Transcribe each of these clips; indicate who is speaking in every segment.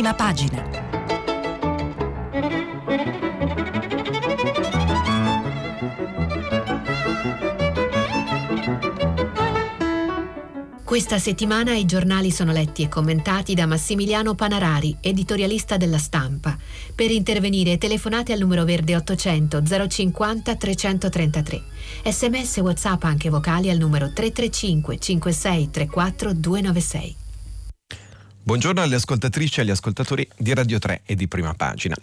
Speaker 1: prima pagina. Questa settimana i giornali sono letti e commentati da Massimiliano Panarari, editorialista della stampa. Per intervenire telefonate al numero verde 800 050 333. Sms WhatsApp anche vocali al numero 335 56 34 296.
Speaker 2: Buongiorno alle ascoltatrici e agli ascoltatori di Radio 3 e di Prima Pagina.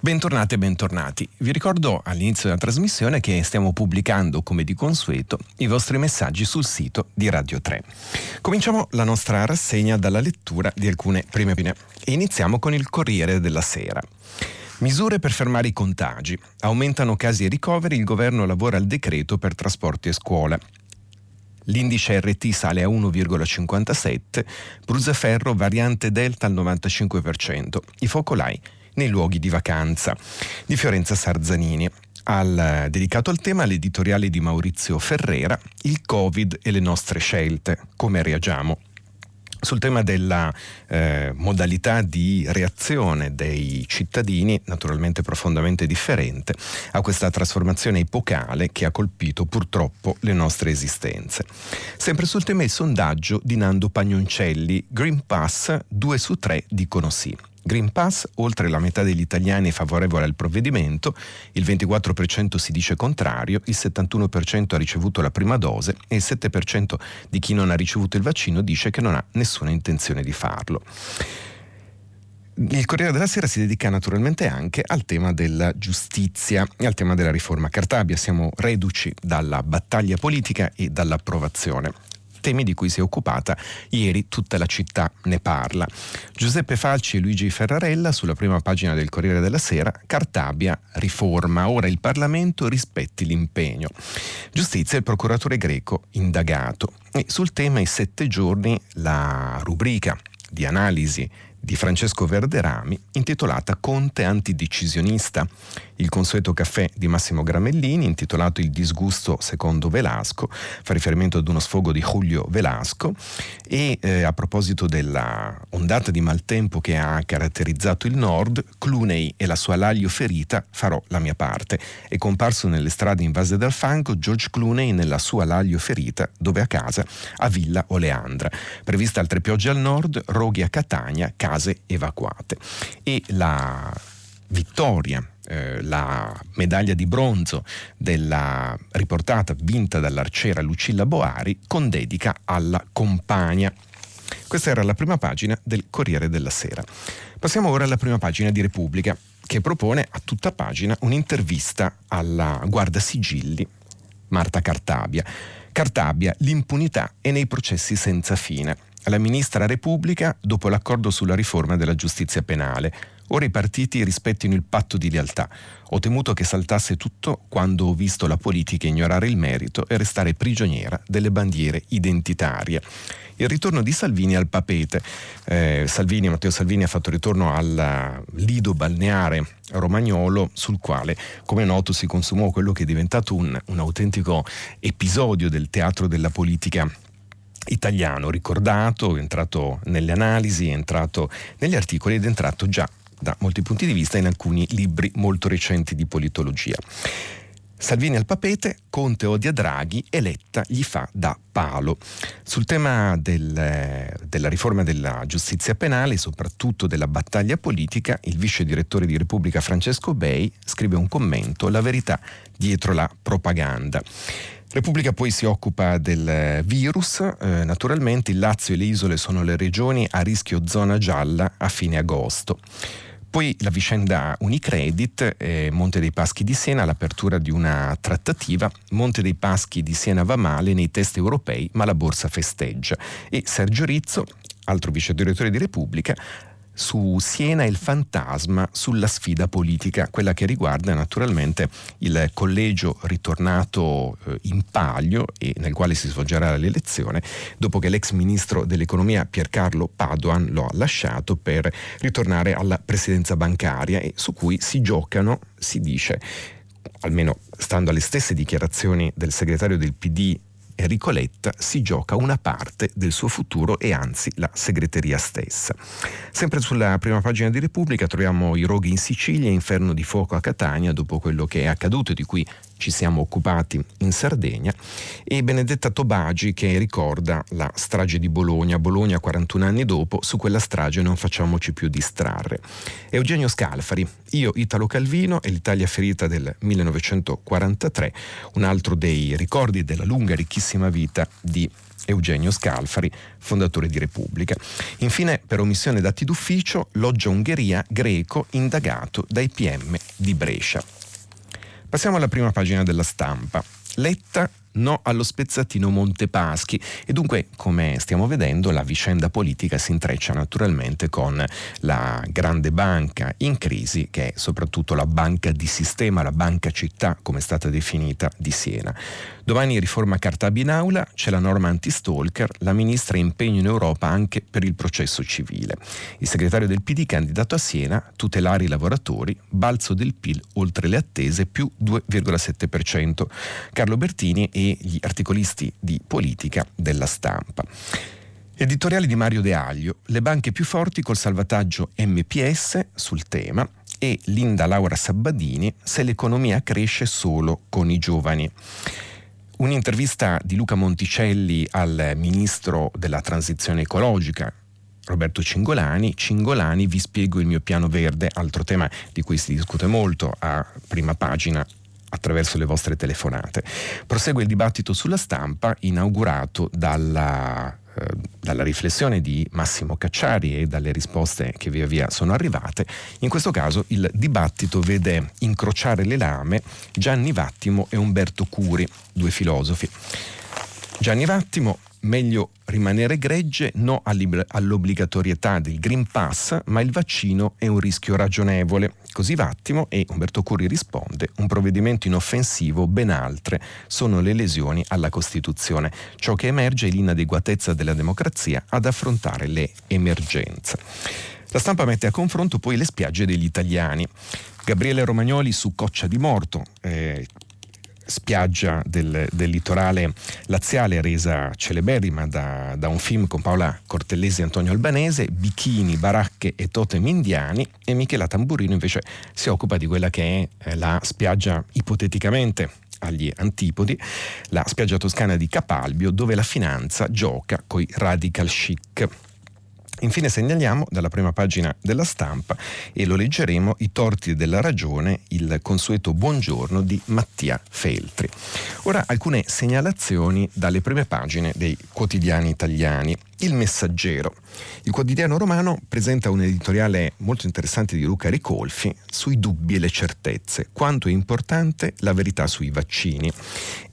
Speaker 2: Bentornati e bentornati. Vi ricordo all'inizio della trasmissione che stiamo pubblicando, come di consueto, i vostri messaggi sul sito di Radio 3. Cominciamo la nostra rassegna dalla lettura di alcune prime pagine e iniziamo con il Corriere della Sera. Misure per fermare i contagi. Aumentano casi e ricoveri, il governo lavora al decreto per trasporti e scuola. L'indice RT sale a 1,57, Brusaferro variante Delta al 95%, i focolai nei luoghi di vacanza. Di Fiorenza Sarzanini. Al, dedicato al tema l'editoriale di Maurizio Ferrera, il Covid e le nostre scelte, come reagiamo sul tema della eh, modalità di reazione dei cittadini, naturalmente profondamente differente a questa trasformazione epocale che ha colpito purtroppo le nostre esistenze. Sempre sul tema il sondaggio di Nando Pagnoncelli, Green Pass, 2 su 3 dicono sì. Green Pass, oltre la metà degli italiani è favorevole al provvedimento, il 24% si dice contrario, il 71% ha ricevuto la prima dose e il 7% di chi non ha ricevuto il vaccino dice che non ha nessuna intenzione di farlo. Il Corriere della Sera si dedica naturalmente anche al tema della giustizia e al tema della riforma Cartabia. Siamo reduci dalla battaglia politica e dall'approvazione temi di cui si è occupata ieri tutta la città ne parla. Giuseppe Falci e Luigi Ferrarella sulla prima pagina del Corriere della Sera, Cartabia riforma, ora il Parlamento rispetti l'impegno. Giustizia il procuratore greco indagato. E sul tema i sette giorni la rubrica di analisi di Francesco Verderami intitolata Conte antidecisionista, il consueto caffè di Massimo Gramellini intitolato Il disgusto secondo Velasco, fa riferimento ad uno sfogo di Julio Velasco e eh, a proposito della ondata di maltempo che ha caratterizzato il nord, Clooney e la sua laglio ferita farò la mia parte. È comparso nelle strade invase dal fango George Clooney nella sua laglio ferita dove a casa a Villa Oleandra. Prevista altre piogge al nord, roghi a Catania, case evacuate. E la vittoria eh, la medaglia di bronzo della riportata vinta dall'arciera Lucilla Boari con dedica alla compagna. Questa era la prima pagina del Corriere della Sera. Passiamo ora alla prima pagina di Repubblica, che propone a tutta pagina un'intervista alla guardasigilli Marta Cartabia. Cartabia, l'impunità è nei processi senza fine. La ministra Repubblica, dopo l'accordo sulla riforma della giustizia penale, Ora i partiti rispettino il patto di lealtà. Ho temuto che saltasse tutto quando ho visto la politica ignorare il merito e restare prigioniera delle bandiere identitarie. Il ritorno di Salvini al papete. Eh, Salvini, Matteo Salvini ha fatto ritorno al lido balneare romagnolo sul quale, come noto, si consumò quello che è diventato un, un autentico episodio del teatro della politica italiano, ricordato, è entrato nelle analisi, è entrato negli articoli ed è entrato già da molti punti di vista in alcuni libri molto recenti di politologia. Salvini al papete, Conte odia Draghi e Letta gli fa da palo. Sul tema del, della riforma della giustizia penale soprattutto della battaglia politica, il vice direttore di Repubblica Francesco Bei scrive un commento, la verità dietro la propaganda. Repubblica poi si occupa del virus, eh, naturalmente il Lazio e le isole sono le regioni a rischio zona gialla a fine agosto. Poi la vicenda Unicredit, eh, Monte dei Paschi di Siena, l'apertura di una trattativa. Monte dei Paschi di Siena va male nei test europei, ma la borsa festeggia. E Sergio Rizzo, altro vice direttore di Repubblica, su Siena il fantasma sulla sfida politica, quella che riguarda naturalmente il collegio ritornato eh, in palio e nel quale si svolgerà l'elezione dopo che l'ex ministro dell'economia Piercarlo Padoan lo ha lasciato per ritornare alla presidenza bancaria e su cui si giocano, si dice, almeno stando alle stesse dichiarazioni del segretario del PD Enrico Letta si gioca una parte del suo futuro e anzi la segreteria stessa. Sempre sulla prima pagina di Repubblica troviamo i roghi in Sicilia, inferno di fuoco a Catania dopo quello che è accaduto e di cui ci siamo occupati in Sardegna e Benedetta Tobagi che ricorda la strage di Bologna, Bologna 41 anni dopo, su quella strage non facciamoci più distrarre. Eugenio Scalfari, Io Italo Calvino e l'Italia ferita del 1943, un altro dei ricordi della lunga ricchissima vita di Eugenio Scalfari, fondatore di Repubblica. Infine, per omissione dati d'ufficio, Loggia Ungheria greco indagato dai PM di Brescia. Passiamo alla prima pagina della stampa. Letta no allo spezzatino Montepaschi e dunque come stiamo vedendo la vicenda politica si intreccia naturalmente con la grande banca in crisi che è soprattutto la banca di sistema, la banca città come è stata definita di Siena. Domani riforma Cartabia in aula, c'è la norma anti-stalker, la ministra impegno in Europa anche per il processo civile. Il segretario del PD candidato a Siena, tutelare i lavoratori, balzo del PIL oltre le attese più 2,7%. Carlo Bertini e gli articolisti di politica della stampa. Editoriale di Mario De Aglio, le banche più forti col salvataggio MPS sul tema e Linda Laura Sabbadini se l'economia cresce solo con i giovani. Un'intervista di Luca Monticelli al ministro della transizione ecologica, Roberto Cingolani. Cingolani, vi spiego il mio piano verde, altro tema di cui si discute molto a prima pagina attraverso le vostre telefonate. Prosegue il dibattito sulla stampa inaugurato dalla dalla riflessione di Massimo Cacciari e dalle risposte che via via sono arrivate, in questo caso il dibattito vede incrociare le lame Gianni Vattimo e Umberto Curi, due filosofi. Gianni Vattimo meglio rimanere gregge, no all'obbligatorietà del Green Pass, ma il vaccino è un rischio ragionevole. Così Vattimo e Umberto Curi risponde, un provvedimento inoffensivo, ben altre sono le lesioni alla Costituzione. Ciò che emerge è l'inadeguatezza della democrazia ad affrontare le emergenze. La stampa mette a confronto poi le spiagge degli italiani. Gabriele Romagnoli su Coccia di Morto, eh, spiaggia del, del, litorale laziale resa celeberrima da, da, un film con Paola Cortellesi e Antonio Albanese, bikini, baracche e totem indiani e Michela Tamburino invece si occupa di quella che è eh, la spiaggia ipoteticamente agli antipodi, la spiaggia toscana di Capalbio dove la finanza gioca coi radical chic. Infine segnaliamo dalla prima pagina della stampa e lo leggeremo i torti della ragione, il consueto buongiorno di Mattia Feltri. Ora alcune segnalazioni dalle prime pagine dei quotidiani italiani. Il Messaggero. Il quotidiano romano presenta un editoriale molto interessante di Luca Ricolfi sui dubbi e le certezze, quanto è importante la verità sui vaccini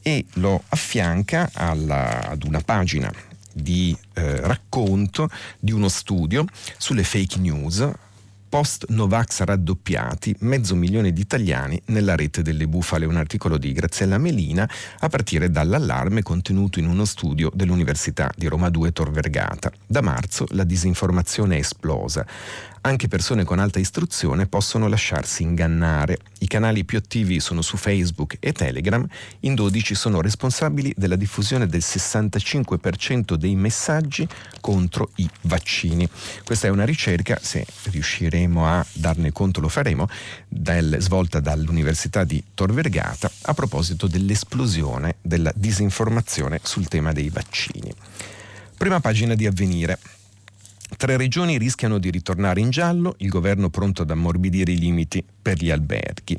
Speaker 2: e lo affianca alla, ad una pagina di eh, racconto di uno studio sulle fake news post Novax raddoppiati, mezzo milione di italiani nella rete delle bufale, un articolo di Graziella Melina a partire dall'allarme contenuto in uno studio dell'Università di Roma 2 Tor Vergata. Da marzo la disinformazione è esplosa. Anche persone con alta istruzione possono lasciarsi ingannare. I canali più attivi sono su Facebook e Telegram, in 12 sono responsabili della diffusione del 65% dei messaggi contro i vaccini. Questa è una ricerca, se riusciremo a darne conto lo faremo, del, svolta dall'Università di Tor Vergata a proposito dell'esplosione della disinformazione sul tema dei vaccini. Prima pagina di avvenire. Tre regioni rischiano di ritornare in giallo, il governo pronto ad ammorbidire i limiti per gli alberghi.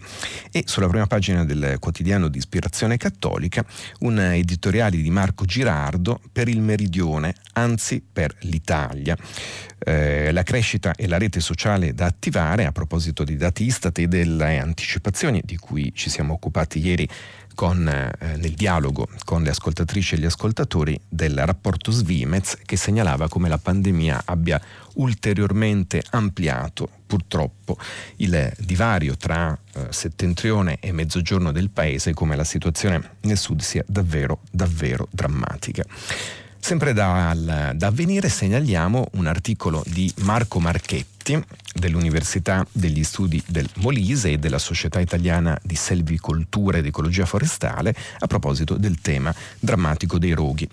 Speaker 2: E sulla prima pagina del quotidiano di ispirazione cattolica un editoriale di Marco Girardo per il meridione, anzi per l'Italia. Eh, la crescita e la rete sociale da attivare a proposito di dati Istat e delle anticipazioni di cui ci siamo occupati ieri con, eh, nel dialogo con le ascoltatrici e gli ascoltatori del rapporto Svimez che segnalava come la pandemia abbia ulteriormente ampliato purtroppo il divario tra eh, settentrione e mezzogiorno del paese come la situazione nel sud sia davvero davvero drammatica. Sempre da, da avvenire segnaliamo un articolo di Marco Marchetti Marchetti dell'Università degli Studi del Molise e della Società Italiana di Selvicoltura ed Ecologia Forestale a proposito del tema drammatico dei roghi.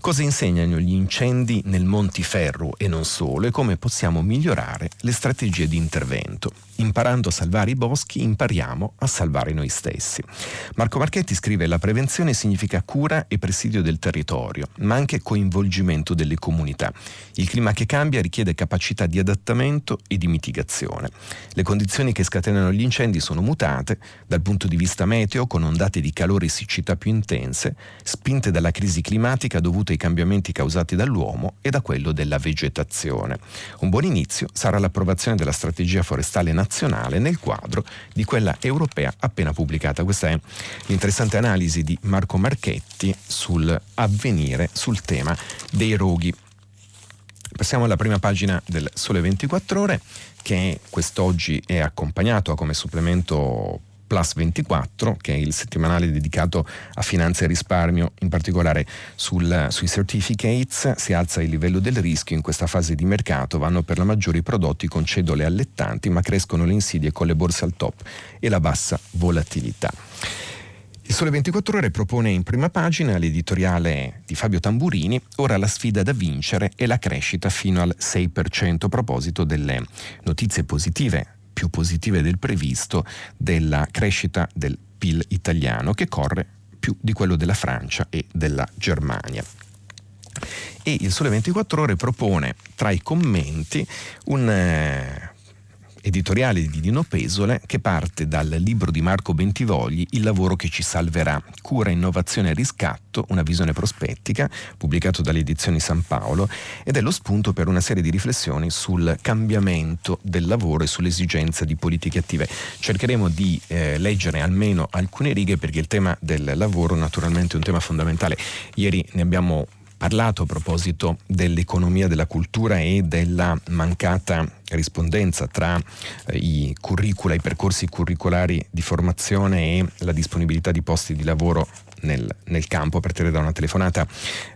Speaker 2: Cosa insegnano gli incendi nel Montiferru e non solo e come possiamo migliorare le strategie di intervento. Imparando a salvare i boschi, impariamo a salvare noi stessi. Marco Marchetti scrive la prevenzione significa cura e presidio del territorio, ma anche coinvolgimento delle comunità. Il clima che cambia richiede capacità di adattamento e di mitigazione. Le condizioni che scatenano gli incendi sono mutate dal punto di vista meteo con ondate di calore e siccità più intense, spinte dalla crisi climatica dovuta ai cambiamenti causati dall'uomo e da quello della vegetazione. Un buon inizio sarà l'approvazione della strategia forestale nazionale nel quadro di quella europea appena pubblicata. Questa è l'interessante analisi di Marco Marchetti sul avvenire sul tema dei roghi Passiamo alla prima pagina del Sole 24 Ore che quest'oggi è accompagnato come supplemento Plus 24, che è il settimanale dedicato a finanza e risparmio, in particolare sul, sui certificates, si alza il livello del rischio in questa fase di mercato, vanno per la maggiore i prodotti con cedole allettanti, ma crescono le insidie con le borse al top e la bassa volatilità. Il Sole 24 Ore propone in prima pagina l'editoriale di Fabio Tamburini, ora la sfida da vincere è la crescita fino al 6% a proposito delle notizie positive, più positive del previsto, della crescita del PIL italiano che corre più di quello della Francia e della Germania. E il Sole 24 Ore propone tra i commenti un... Eh, editoriale di Dino Pesole che parte dal libro di Marco Bentivogli Il lavoro che ci salverà, cura, innovazione e riscatto, una visione prospettica, pubblicato dalle edizioni San Paolo ed è lo spunto per una serie di riflessioni sul cambiamento del lavoro e sull'esigenza di politiche attive. Cercheremo di eh, leggere almeno alcune righe perché il tema del lavoro naturalmente è un tema fondamentale. Ieri ne abbiamo parlato a proposito dell'economia della cultura e della mancata rispondenza tra eh, i curricula, i percorsi curricolari di formazione e la disponibilità di posti di lavoro nel, nel campo a partire da una telefonata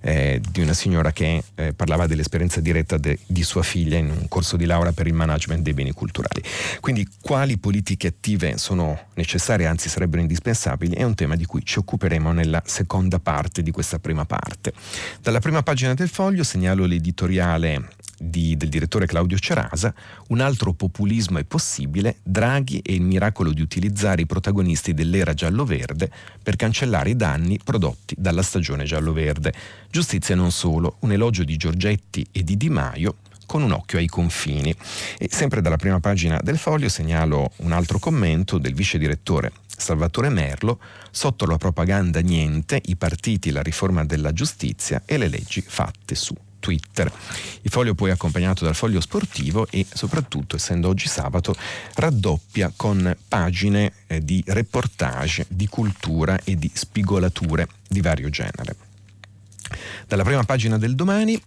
Speaker 2: eh, di una signora che eh, parlava dell'esperienza diretta de, di sua figlia in un corso di laurea per il management dei beni culturali. Quindi quali politiche attive sono necessarie, anzi sarebbero indispensabili, è un tema di cui ci occuperemo nella seconda parte di questa prima parte. Dalla prima pagina del foglio segnalo l'editoriale di, del direttore Claudio Cerasa, un altro populismo è possibile, Draghi e il miracolo di utilizzare i protagonisti dell'era giallo-verde per cancellare i danni prodotti dalla stagione giallo-verde. Giustizia non solo, un elogio di Giorgetti e di Di Maio con un occhio ai confini. E sempre dalla prima pagina del foglio segnalo un altro commento del vice direttore Salvatore Merlo, sotto la propaganda niente, i partiti, la riforma della giustizia e le leggi fatte su. Twitter. Il foglio poi è accompagnato dal foglio sportivo e soprattutto, essendo oggi sabato, raddoppia con pagine eh, di reportage, di cultura e di spigolature di vario genere. Dalla prima pagina del domani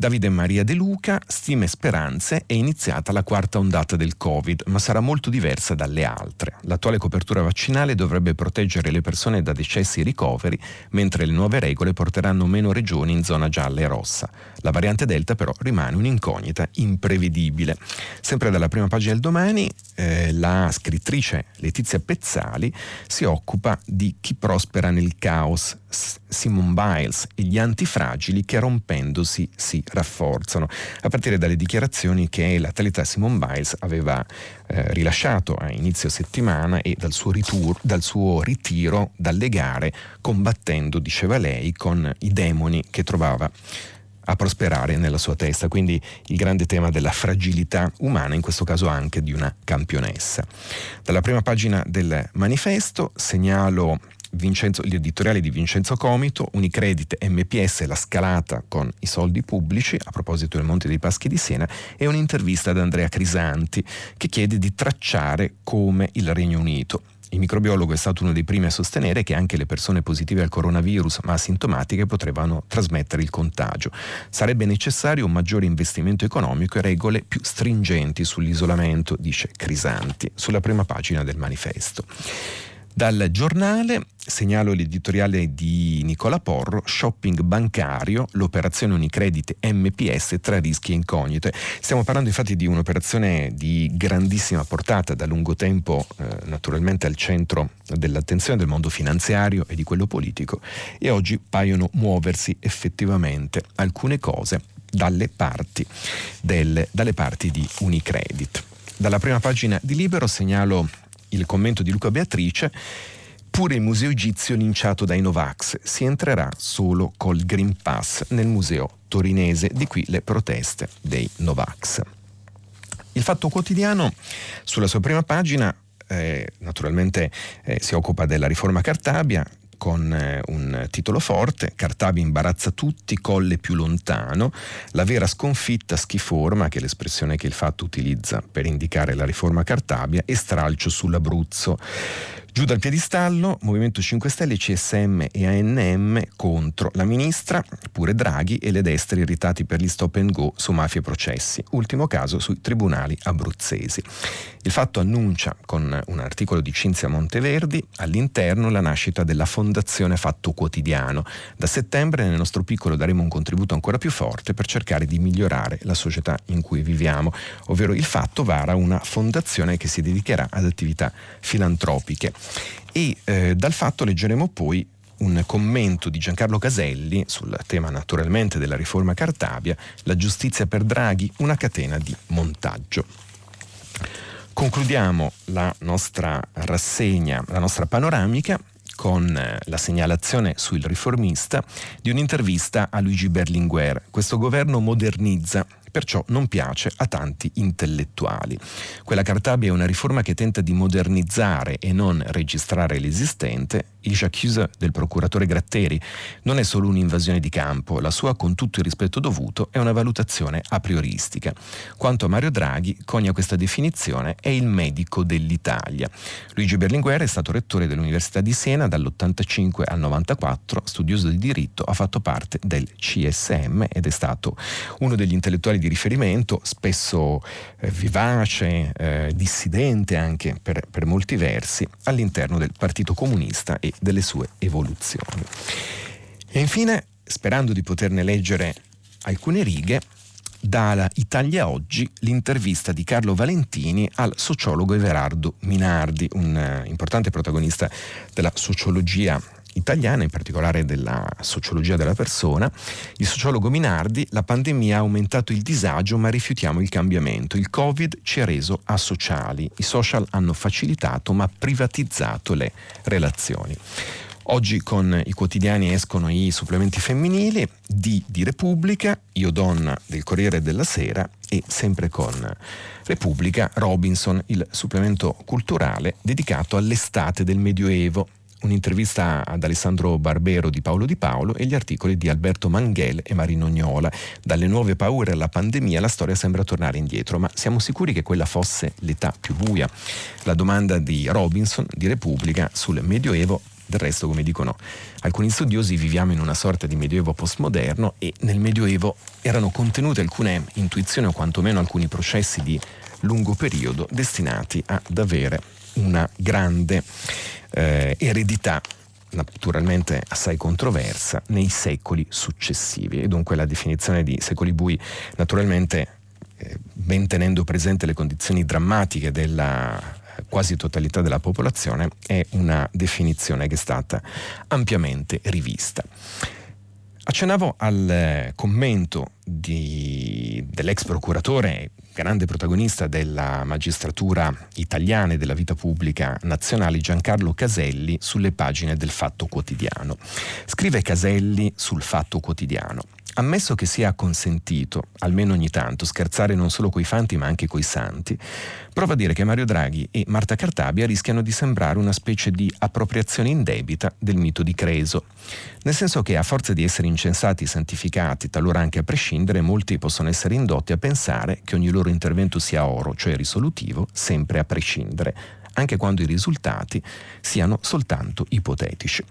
Speaker 2: Davide Maria De Luca, stime e speranze, è iniziata la quarta ondata del Covid, ma sarà molto diversa dalle altre. L'attuale copertura vaccinale dovrebbe proteggere le persone da decessi e ricoveri, mentre le nuove regole porteranno meno regioni in zona gialla e rossa. La variante Delta però rimane un'incognita imprevedibile. Sempre dalla prima pagina del domani, eh, la scrittrice Letizia Pezzali si occupa di chi prospera nel caos, Simone Biles e gli antifragili che rompendosi si rafforzano, a partire dalle dichiarazioni che l'atleta Simone Biles aveva eh, rilasciato a inizio settimana e dal suo, ritur- dal suo ritiro dalle gare, combattendo, diceva lei, con i demoni che trovava a prosperare nella sua testa, quindi il grande tema della fragilità umana, in questo caso anche di una campionessa. Dalla prima pagina del manifesto segnalo Vincenzo, l'editoriale di Vincenzo Comito, Unicredit, MPS, la scalata con i soldi pubblici, a proposito del Monte dei Paschi di Siena, e un'intervista ad Andrea Crisanti che chiede di tracciare come il Regno Unito. Il microbiologo è stato uno dei primi a sostenere che anche le persone positive al coronavirus ma asintomatiche potrebbero trasmettere il contagio. Sarebbe necessario un maggiore investimento economico e regole più stringenti sull'isolamento, dice Crisanti, sulla prima pagina del manifesto. Dal giornale segnalo l'editoriale di Nicola Porro, shopping bancario, l'operazione Unicredit MPS tra rischi e incognite. Stiamo parlando infatti di un'operazione di grandissima portata, da lungo tempo eh, naturalmente al centro dell'attenzione del mondo finanziario e di quello politico e oggi paiono muoversi effettivamente alcune cose dalle parti, del, dalle parti di Unicredit. Dalla prima pagina di Libero segnalo il commento di Luca Beatrice Pure il museo egizio linciato dai Novax si entrerà solo col Green Pass nel museo torinese, di qui le proteste dei Novax. Il Fatto Quotidiano sulla sua prima pagina eh, naturalmente eh, si occupa della riforma Cartabia, con eh, un titolo forte, Cartabia imbarazza tutti, colle più lontano, la vera sconfitta schiforma, che è l'espressione che il fatto utilizza per indicare la riforma Cartabia, e stralcio sull'Abruzzo. Giù dal piedistallo, Movimento 5 Stelle, CSM e ANM contro la ministra, pure Draghi e le destre irritati per gli stop and go su mafie e processi. Ultimo caso sui tribunali abruzzesi. Il fatto annuncia con un articolo di Cinzia Monteverdi all'interno la nascita della Fondazione Fatto Quotidiano. Da settembre nel nostro piccolo daremo un contributo ancora più forte per cercare di migliorare la società in cui viviamo, ovvero il fatto vara una fondazione che si dedicherà ad attività filantropiche e eh, dal fatto leggeremo poi un commento di Giancarlo Caselli sul tema naturalmente della riforma Cartabia, la giustizia per Draghi, una catena di montaggio. Concludiamo la nostra rassegna, la nostra panoramica con eh, la segnalazione sul riformista di un'intervista a Luigi Berlinguer. Questo governo modernizza perciò non piace a tanti intellettuali. Quella Cartabia è una riforma che tenta di modernizzare e non registrare l'esistente. Il j'accuse del procuratore Gratteri non è solo un'invasione di campo, la sua, con tutto il rispetto dovuto, è una valutazione a prioristica. Quanto a Mario Draghi, conia questa definizione, è il medico dell'Italia. Luigi Berlinguer è stato rettore dell'Università di Siena dall'85 al 94, studioso di diritto, ha fatto parte del CSM ed è stato uno degli intellettuali di riferimento, spesso eh, vivace, eh, dissidente anche per, per molti versi, all'interno del Partito Comunista e delle sue evoluzioni. E infine, sperando di poterne leggere alcune righe, da Italia Oggi l'intervista di Carlo Valentini al sociologo Everardo Minardi, un uh, importante protagonista della sociologia italiana, in particolare della sociologia della persona, il sociologo Minardi, la pandemia ha aumentato il disagio ma rifiutiamo il cambiamento. Il Covid ci ha reso asociali, i social hanno facilitato ma privatizzato le relazioni. Oggi con i quotidiani escono i supplementi femminili di, di Repubblica, Io Donna del Corriere della Sera e sempre con Repubblica Robinson, il supplemento culturale dedicato all'estate del Medioevo un'intervista ad Alessandro Barbero di Paolo Di Paolo e gli articoli di Alberto Manghel e Marino Gnola. Dalle nuove paure alla pandemia la storia sembra tornare indietro, ma siamo sicuri che quella fosse l'età più buia? La domanda di Robinson di Repubblica sul Medioevo del resto, come dicono alcuni studiosi, viviamo in una sorta di medioevo postmoderno e nel medioevo erano contenute alcune intuizioni o quantomeno alcuni processi di lungo periodo destinati ad avere una grande eh, eredità naturalmente assai controversa nei secoli successivi e dunque la definizione di secoli bui naturalmente eh, ben tenendo presente le condizioni drammatiche della quasi totalità della popolazione è una definizione che è stata ampiamente rivista. Accennavo al eh, commento di, dell'ex procuratore, grande protagonista della magistratura italiana e della vita pubblica nazionale, Giancarlo Caselli, sulle pagine del Fatto Quotidiano. Scrive Caselli sul Fatto Quotidiano. Ammesso che sia consentito, almeno ogni tanto, scherzare non solo coi fanti ma anche coi santi, prova a dire che Mario Draghi e Marta Cartabia rischiano di sembrare una specie di appropriazione indebita del mito di Creso. Nel senso che a forza di essere incensati, santificati, talora anche a prescindere, molti possono essere indotti a pensare che ogni loro intervento sia oro, cioè risolutivo, sempre a prescindere, anche quando i risultati siano soltanto ipotetici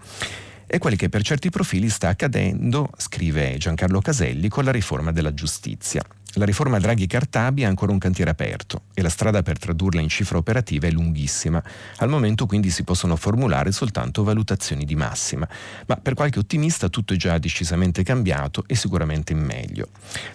Speaker 2: è quello che per certi profili sta accadendo, scrive Giancarlo Caselli, con la riforma della giustizia. La riforma Draghi-Cartabia è ancora un cantiere aperto e la strada per tradurla in cifra operativa è lunghissima. Al momento quindi si possono formulare soltanto valutazioni di massima, ma per qualche ottimista tutto è già decisamente cambiato e sicuramente in meglio.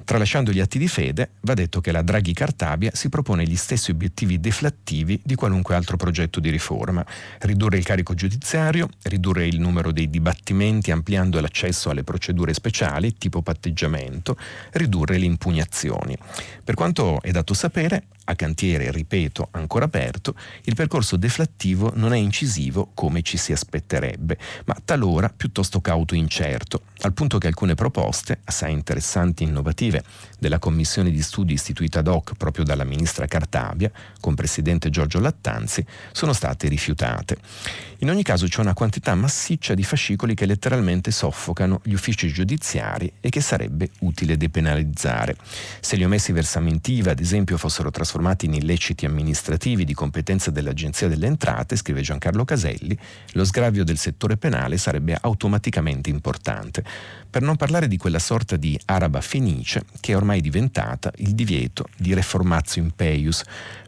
Speaker 2: Tralasciando gli atti di fede, va detto che la Draghi-Cartabia si propone gli stessi obiettivi deflattivi di qualunque altro progetto di riforma. Ridurre il carico giudiziario, ridurre il numero dei dibattimenti ampliando l'accesso alle procedure speciali, tipo patteggiamento, ridurre le impugnazioni. Per quanto è dato sapere, a cantiere, ripeto, ancora aperto, il percorso deflattivo non è incisivo come ci si aspetterebbe, ma talora piuttosto cauto e incerto, al punto che alcune proposte, assai interessanti e innovative, della commissione di studi istituita ad hoc proprio dalla ministra Cartabia, con presidente Giorgio Lattanzi, sono state rifiutate. In ogni caso c'è una quantità massiccia di fascicoli che letteralmente soffocano gli uffici giudiziari e che sarebbe utile depenalizzare. Se gli omessi versamenti IVA, ad esempio, fossero trasformati in illeciti amministrativi di competenza dell'Agenzia delle Entrate, scrive Giancarlo Caselli, lo sgravio del settore penale sarebbe automaticamente importante per non parlare di quella sorta di araba fenice che è ormai diventata il divieto di reformatio impeius,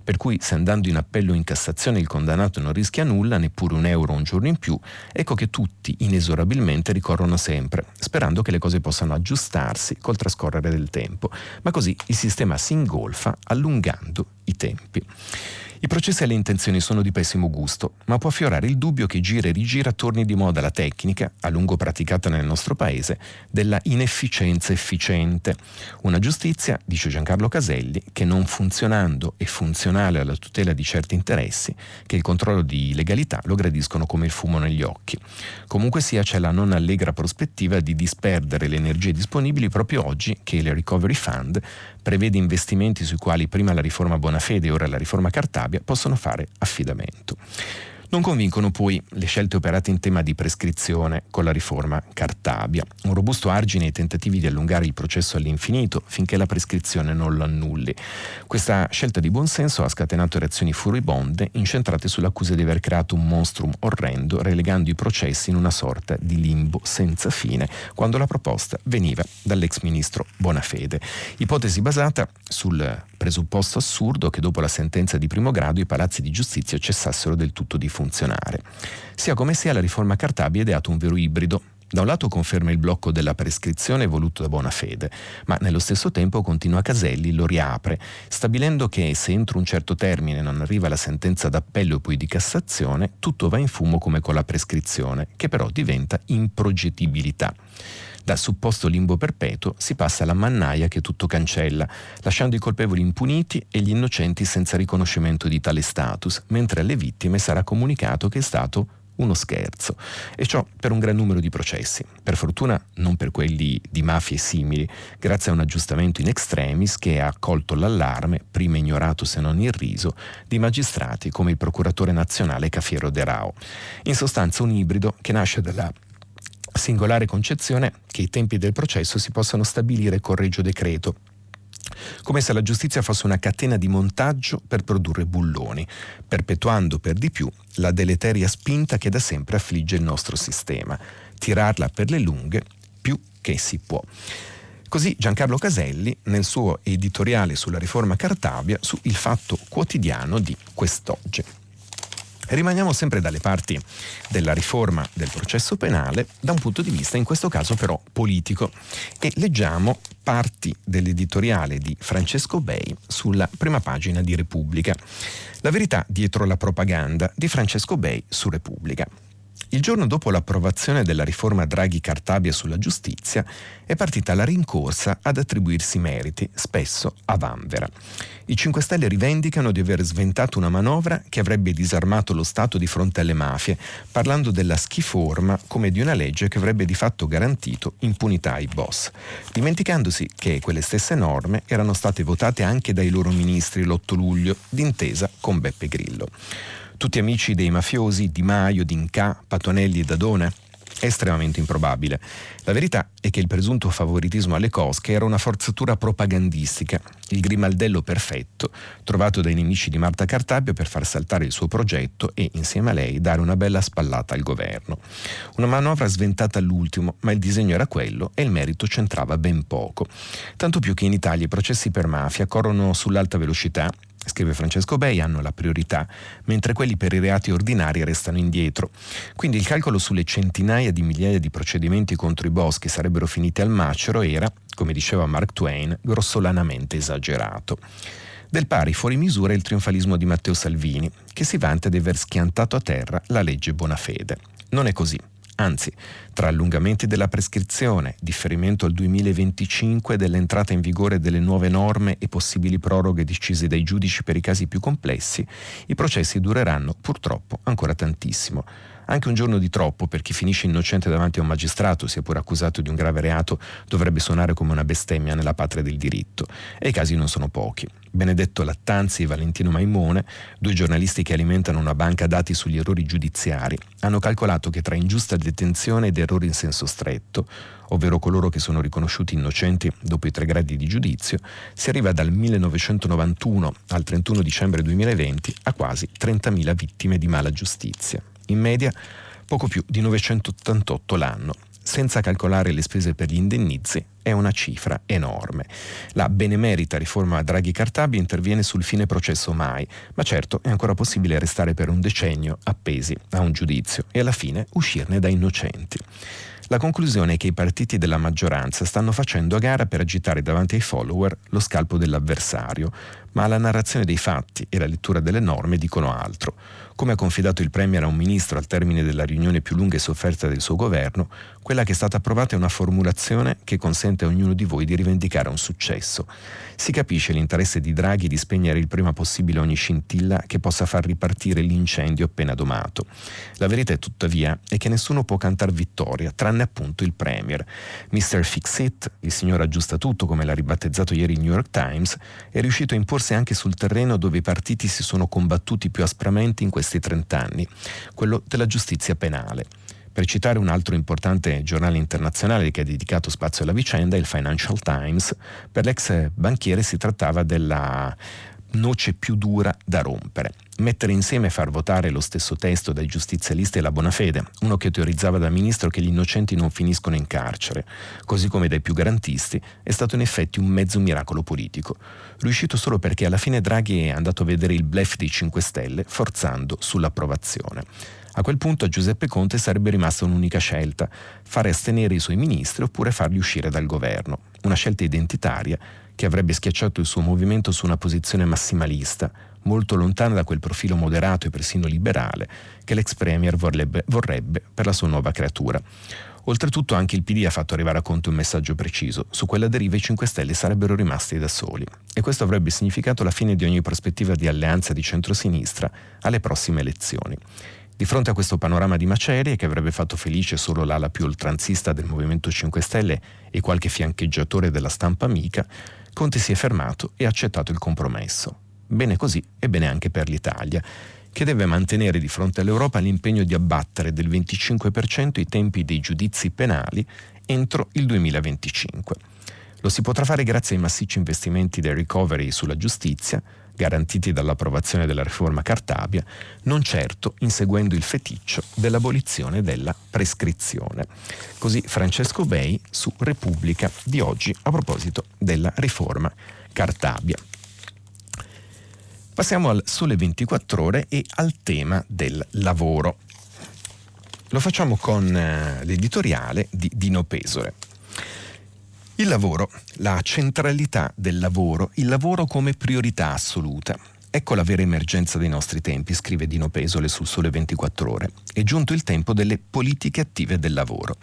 Speaker 2: per cui se andando in appello in Cassazione il condannato non rischia nulla, neppure un euro un giorno in più, ecco che tutti inesorabilmente ricorrono sempre, sperando che le cose possano aggiustarsi col trascorrere del tempo, ma così il sistema si ingolfa allungando i tempi. I processi alle intenzioni sono di pessimo gusto, ma può affiorare il dubbio che gira e rigira torni di moda la tecnica, a lungo praticata nel nostro paese, della inefficienza efficiente. Una giustizia, dice Giancarlo Caselli, che non funzionando e funzionale alla tutela di certi interessi, che il controllo di legalità lo gradiscono come il fumo negli occhi. Comunque sia, c'è la non allegra prospettiva di disperdere le energie disponibili proprio oggi che il Recovery Fund prevede investimenti sui quali prima la riforma Bonafede e ora la riforma Cartabia possono fare affidamento. Non convincono poi le scelte operate in tema di prescrizione con la riforma Cartabia, un robusto argine ai tentativi di allungare il processo all'infinito finché la prescrizione non lo annulli. Questa scelta di buonsenso ha scatenato reazioni furibonde incentrate sull'accusa di aver creato un monstrum orrendo relegando i processi in una sorta di limbo senza fine quando la proposta veniva dall'ex ministro Bonafede. Ipotesi basata sul presupposto assurdo che dopo la sentenza di primo grado i palazzi di giustizia cessassero del tutto di funzionare. Sia come sia, la riforma Cartabia è ideato un vero ibrido. Da un lato conferma il blocco della prescrizione voluto da buona fede, ma nello stesso tempo continua Caselli lo riapre, stabilendo che se entro un certo termine non arriva la sentenza d'appello e poi di Cassazione, tutto va in fumo come con la prescrizione, che però diventa improgettibilità. Da supposto limbo perpetuo si passa alla mannaia che tutto cancella, lasciando i colpevoli impuniti e gli innocenti senza riconoscimento di tale status, mentre alle vittime sarà comunicato che è stato uno scherzo, e ciò per un gran numero di processi, per fortuna non per quelli di mafie simili, grazie a un aggiustamento in extremis che ha colto l'allarme, prima ignorato se non irriso, di magistrati come il procuratore nazionale Cafiero De Rao. In sostanza un ibrido che nasce dalla singolare concezione che i tempi del processo si possano stabilire con regio decreto, come se la giustizia fosse una catena di montaggio per produrre bulloni, perpetuando per di più la deleteria spinta che da sempre affligge il nostro sistema, tirarla per le lunghe più che si può. Così Giancarlo Caselli nel suo editoriale sulla riforma Cartabia su Il Fatto Quotidiano di quest'oggi. Rimaniamo sempre dalle parti della riforma del processo penale da un punto di vista in questo caso però politico e leggiamo parti dell'editoriale di Francesco Bei sulla prima pagina di Repubblica. La verità dietro la propaganda di Francesco Bei su Repubblica. Il giorno dopo l'approvazione della riforma Draghi-Cartabia sulla giustizia è partita la rincorsa ad attribuirsi meriti, spesso a vanvera. I 5 Stelle rivendicano di aver sventato una manovra che avrebbe disarmato lo Stato di fronte alle mafie, parlando della schiforma come di una legge che avrebbe di fatto garantito impunità ai boss, dimenticandosi che quelle stesse norme erano state votate anche dai loro ministri l'8 luglio, d'intesa con Beppe Grillo. Tutti amici dei mafiosi Di Maio, D'Inca, Patonelli e Dadone? estremamente improbabile. La verità è che il presunto favoritismo alle cosche era una forzatura propagandistica, il grimaldello perfetto trovato dai nemici di Marta Cartabia per far saltare il suo progetto e, insieme a lei, dare una bella spallata al governo. Una manovra sventata all'ultimo, ma il disegno era quello e il merito c'entrava ben poco. Tanto più che in Italia i processi per mafia corrono sull'alta velocità scrive Francesco Bei, hanno la priorità, mentre quelli per i reati ordinari restano indietro. Quindi il calcolo sulle centinaia di migliaia di procedimenti contro i boschi sarebbero finiti al macero era, come diceva Mark Twain, grossolanamente esagerato. Del pari fuori misura il trionfalismo di Matteo Salvini, che si vanta di aver schiantato a terra la legge Bonafede. Non è così. Anzi, tra allungamenti della prescrizione, differimento al 2025 dell'entrata in vigore delle nuove norme e possibili proroghe decise dai giudici per i casi più complessi, i processi dureranno purtroppo ancora tantissimo. Anche un giorno di troppo per chi finisce innocente davanti a un magistrato, sia pure accusato di un grave reato, dovrebbe suonare come una bestemmia nella patria del diritto. E i casi non sono pochi. Benedetto Lattanzi e Valentino Maimone, due giornalisti che alimentano una banca dati sugli errori giudiziari, hanno calcolato che tra ingiusta detenzione ed errori in senso stretto, ovvero coloro che sono riconosciuti innocenti dopo i tre gradi di giudizio, si arriva dal 1991 al 31 dicembre 2020 a quasi 30.000 vittime di mala giustizia in media poco più di 988 l'anno. Senza calcolare le spese per gli indennizi, è una cifra enorme. La benemerita riforma Draghi-Cartabia interviene sul fine processo mai, ma certo è ancora possibile restare per un decennio appesi a un giudizio e alla fine uscirne da innocenti. La conclusione è che i partiti della maggioranza stanno facendo a gara per agitare davanti ai follower lo scalpo dell'avversario, ma la narrazione dei fatti e la lettura delle norme dicono altro. Come ha confidato il Premier a un ministro al termine della riunione più lunga e sofferta del suo governo, quella che è stata approvata è una formulazione che consente a ognuno di voi di rivendicare un successo. Si capisce l'interesse di Draghi di spegnere il prima possibile ogni scintilla che possa far ripartire l'incendio appena domato. La verità è tuttavia è che nessuno può cantare vittoria, tranne appunto il Premier. Mr. Fix-It, il signor aggiusta tutto come l'ha ribattezzato ieri il New York Times, è riuscito a imporsi anche sul terreno dove i partiti si sono combattuti più aspramente in questi 30 anni, quello della giustizia penale. Per citare un altro importante giornale internazionale che ha dedicato spazio alla vicenda, il Financial Times, per l'ex banchiere si trattava della noce più dura da rompere. Mettere insieme e far votare lo stesso testo dai giustizialisti e la Bonafede, uno che teorizzava da ministro che gli innocenti non finiscono in carcere, così come dai più garantisti, è stato in effetti un mezzo miracolo politico, riuscito solo perché alla fine Draghi è andato a vedere il blef dei 5 Stelle, forzando sull'approvazione. A quel punto a Giuseppe Conte sarebbe rimasta un'unica scelta, fare astenere i suoi ministri oppure farli uscire dal governo, una scelta identitaria che avrebbe schiacciato il suo movimento su una posizione massimalista, molto lontana da quel profilo moderato e persino liberale che l'ex premier vorrebbe, vorrebbe per la sua nuova creatura. Oltretutto anche il PD ha fatto arrivare a Conte un messaggio preciso, su quella deriva i 5 Stelle sarebbero rimasti da soli e questo avrebbe significato la fine di ogni prospettiva di alleanza di centrosinistra alle prossime elezioni. Di fronte a questo panorama di macerie, che avrebbe fatto felice solo l'ala più oltranzista del Movimento 5 Stelle e qualche fiancheggiatore della stampa amica, Conte si è fermato e ha accettato il compromesso. Bene così e bene anche per l'Italia, che deve mantenere di fronte all'Europa l'impegno di abbattere del 25% i tempi dei giudizi penali entro il 2025. Lo si potrà fare grazie ai massicci investimenti del recovery sulla giustizia, garantiti dall'approvazione della riforma Cartabia, non certo inseguendo il feticcio dell'abolizione della prescrizione. Così Francesco Bei su Repubblica di oggi a proposito della riforma Cartabia. Passiamo al Sole 24 ore e al tema del lavoro. Lo facciamo con eh, l'editoriale di Dino Pesore. Il lavoro, la centralità del lavoro, il lavoro come priorità assoluta. Ecco la vera emergenza dei nostri tempi, scrive Dino Pesole sul Sole 24 ore. È giunto il tempo delle politiche attive del lavoro.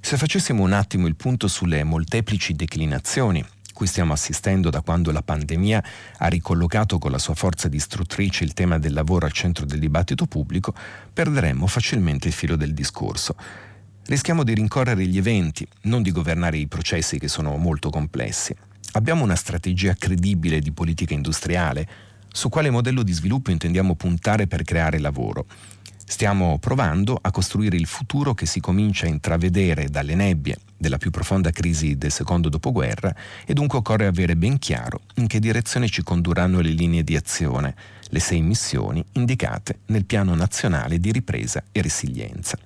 Speaker 2: Se facessimo un attimo il punto sulle molteplici declinazioni cui stiamo assistendo da quando la pandemia ha ricollocato con la sua forza distruttrice il tema del lavoro al centro del dibattito pubblico, perderemmo facilmente il filo del discorso rischiamo di rincorrere gli eventi, non di governare i processi che sono molto complessi. Abbiamo una strategia credibile di politica industriale? Su quale modello di sviluppo intendiamo puntare per creare lavoro? Stiamo provando a costruire il futuro che si comincia a intravedere dalle nebbie della più profonda crisi del secondo dopoguerra e dunque occorre avere ben chiaro in che direzione ci condurranno le linee di azione, le sei missioni indicate nel Piano Nazionale di Ripresa e Resilienza.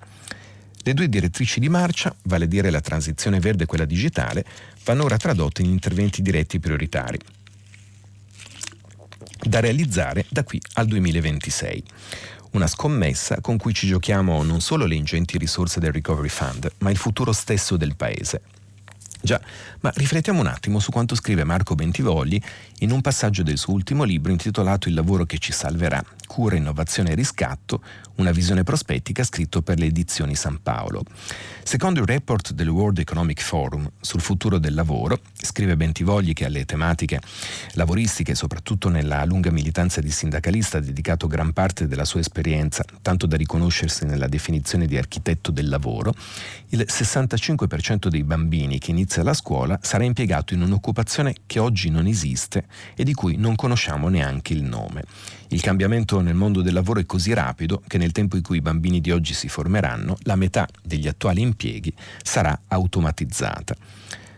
Speaker 2: Le due direttrici di marcia, vale a dire la transizione verde e quella digitale, vanno ora tradotte in interventi diretti prioritari da realizzare da qui al 2026. Una scommessa con cui ci giochiamo non solo le ingenti risorse del Recovery Fund, ma il futuro stesso del Paese. Già, ma riflettiamo un attimo su quanto scrive Marco Bentivogli in un passaggio del suo ultimo libro intitolato Il lavoro che ci salverà, cura, innovazione e riscatto, una visione prospettica scritto per le edizioni San Paolo. Secondo il report del World Economic Forum sul futuro del lavoro, scrive Bentivogli che alle tematiche lavoristiche, soprattutto nella lunga militanza di sindacalista, ha dedicato gran parte della sua esperienza, tanto da riconoscersi nella definizione di architetto del lavoro, il 65% dei bambini che inizia la scuola sarà impiegato in un'occupazione che oggi non esiste e di cui non conosciamo neanche il nome. Il cambiamento nel mondo del lavoro è così rapido che nel tempo in cui i bambini di oggi si formeranno, la metà degli attuali impieghi sarà automatizzata.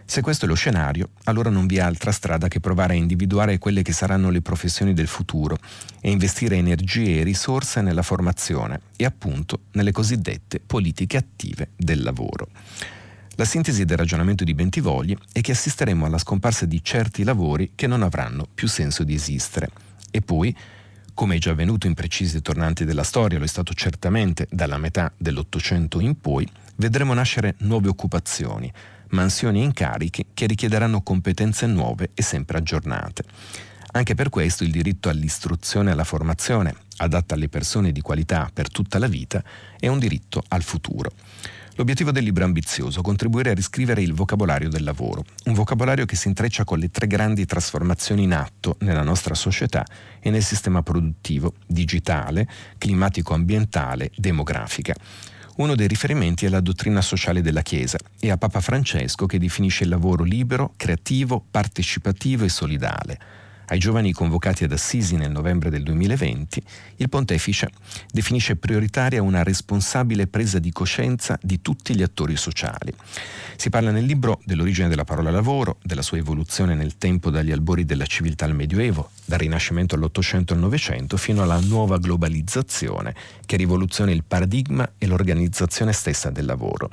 Speaker 2: Se questo è lo scenario, allora non vi è altra strada che provare a individuare quelle che saranno le professioni del futuro e investire energie e risorse nella formazione e appunto nelle cosiddette politiche attive del lavoro. La sintesi del ragionamento di Bentivogli è che assisteremo alla scomparsa di certi lavori che non avranno più senso di esistere. E poi, come è già avvenuto in precisi tornanti della storia, lo è stato certamente dalla metà dell'Ottocento in poi, vedremo nascere nuove occupazioni, mansioni e incarichi che richiederanno competenze nuove e sempre aggiornate. Anche per questo il diritto all'istruzione e alla formazione, adatta alle persone di qualità per tutta la vita, è un diritto al futuro. L'obiettivo del libro è ambizioso, contribuire a riscrivere il vocabolario del lavoro, un vocabolario che si intreccia con le tre grandi trasformazioni in atto nella nostra società e nel sistema produttivo, digitale, climatico-ambientale, demografica. Uno dei riferimenti è la dottrina sociale della Chiesa e a Papa Francesco che definisce il lavoro libero, creativo, partecipativo e solidale ai giovani convocati ad Assisi nel novembre del 2020, il pontefice definisce prioritaria una responsabile presa di coscienza di tutti gli attori sociali. Si parla nel libro dell'origine della parola lavoro, della sua evoluzione nel tempo dagli albori della civiltà al Medioevo, dal Rinascimento all'Ottocento al Novecento, fino alla nuova globalizzazione che rivoluziona il paradigma e l'organizzazione stessa del lavoro.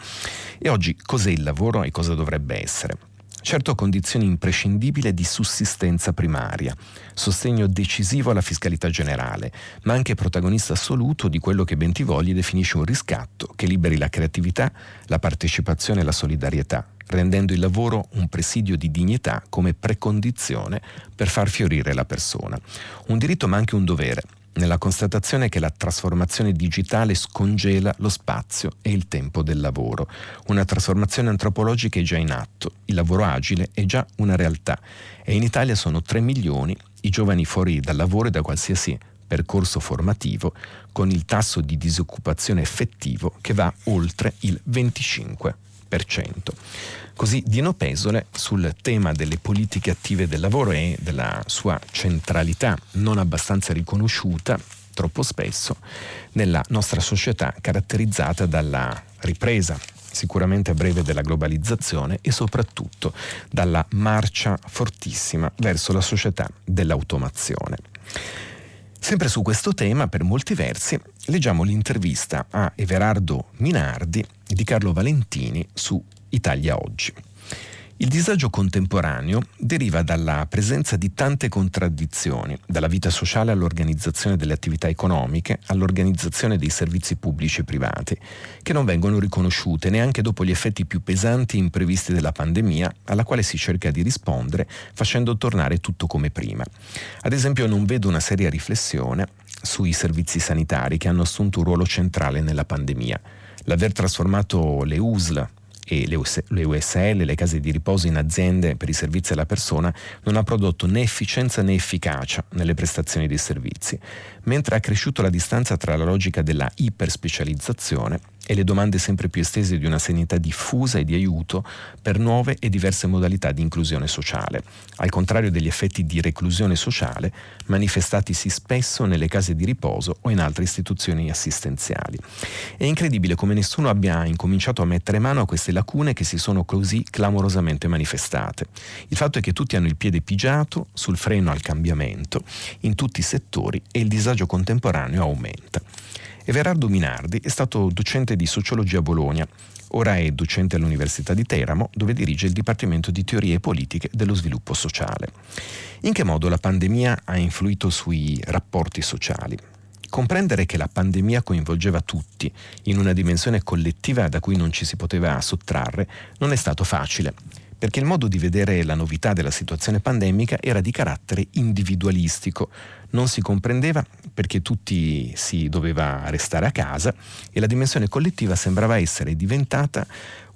Speaker 2: E oggi cos'è il lavoro e cosa dovrebbe essere? Certo condizione imprescindibile di sussistenza primaria, sostegno decisivo alla fiscalità generale, ma anche protagonista assoluto di quello che Bentivogli definisce un riscatto che liberi la creatività, la partecipazione e la solidarietà, rendendo il lavoro un presidio di dignità come precondizione per far fiorire la persona. Un diritto ma anche un dovere, nella constatazione che la trasformazione digitale scongela lo spazio e il tempo del lavoro. Una trasformazione antropologica è già in atto, il lavoro agile è già una realtà e in Italia sono 3 milioni i giovani fuori dal lavoro e da qualsiasi percorso formativo con il tasso di disoccupazione effettivo che va oltre il 25%. Così Dino Pesole sul tema delle politiche attive del lavoro e della sua centralità non abbastanza riconosciuta troppo spesso nella nostra società caratterizzata dalla ripresa sicuramente a breve della globalizzazione e soprattutto dalla marcia fortissima verso la società dell'automazione. Sempre su questo tema, per molti versi, leggiamo l'intervista a Everardo Minardi di Carlo Valentini su Italia Oggi. Il disagio contemporaneo deriva dalla presenza di tante contraddizioni, dalla vita sociale all'organizzazione delle attività economiche, all'organizzazione dei servizi pubblici e privati, che non vengono riconosciute neanche dopo gli effetti più pesanti e imprevisti della pandemia, alla quale si cerca di rispondere facendo tornare tutto come prima. Ad esempio non vedo una seria riflessione sui servizi sanitari che hanno assunto un ruolo centrale nella pandemia. L'aver trasformato le USL e le, US, le USL, le case di riposo in aziende per i servizi alla persona, non ha prodotto né efficienza né efficacia nelle prestazioni dei servizi, mentre ha cresciuto la distanza tra la logica della iperspecializzazione e le domande sempre più estese di una sanità diffusa e di aiuto per nuove e diverse modalità di inclusione sociale, al contrario degli effetti di reclusione sociale manifestatisi spesso nelle case di riposo o in altre istituzioni assistenziali. È incredibile come nessuno abbia incominciato a mettere mano a queste lacune che si sono così clamorosamente manifestate. Il fatto è che tutti hanno il piede pigiato sul freno al cambiamento in tutti i settori e il disagio contemporaneo aumenta. Everardo Minardi è stato docente di sociologia a Bologna. Ora è docente all'Università di Teramo, dove dirige il Dipartimento di Teorie Politiche dello Sviluppo Sociale. In che modo la pandemia ha influito sui rapporti sociali? Comprendere che la pandemia coinvolgeva tutti in una dimensione collettiva da cui non ci si poteva sottrarre non è stato facile perché il modo di vedere la novità della situazione pandemica era di carattere individualistico. Non si comprendeva perché tutti si doveva restare a casa e la dimensione collettiva sembrava essere diventata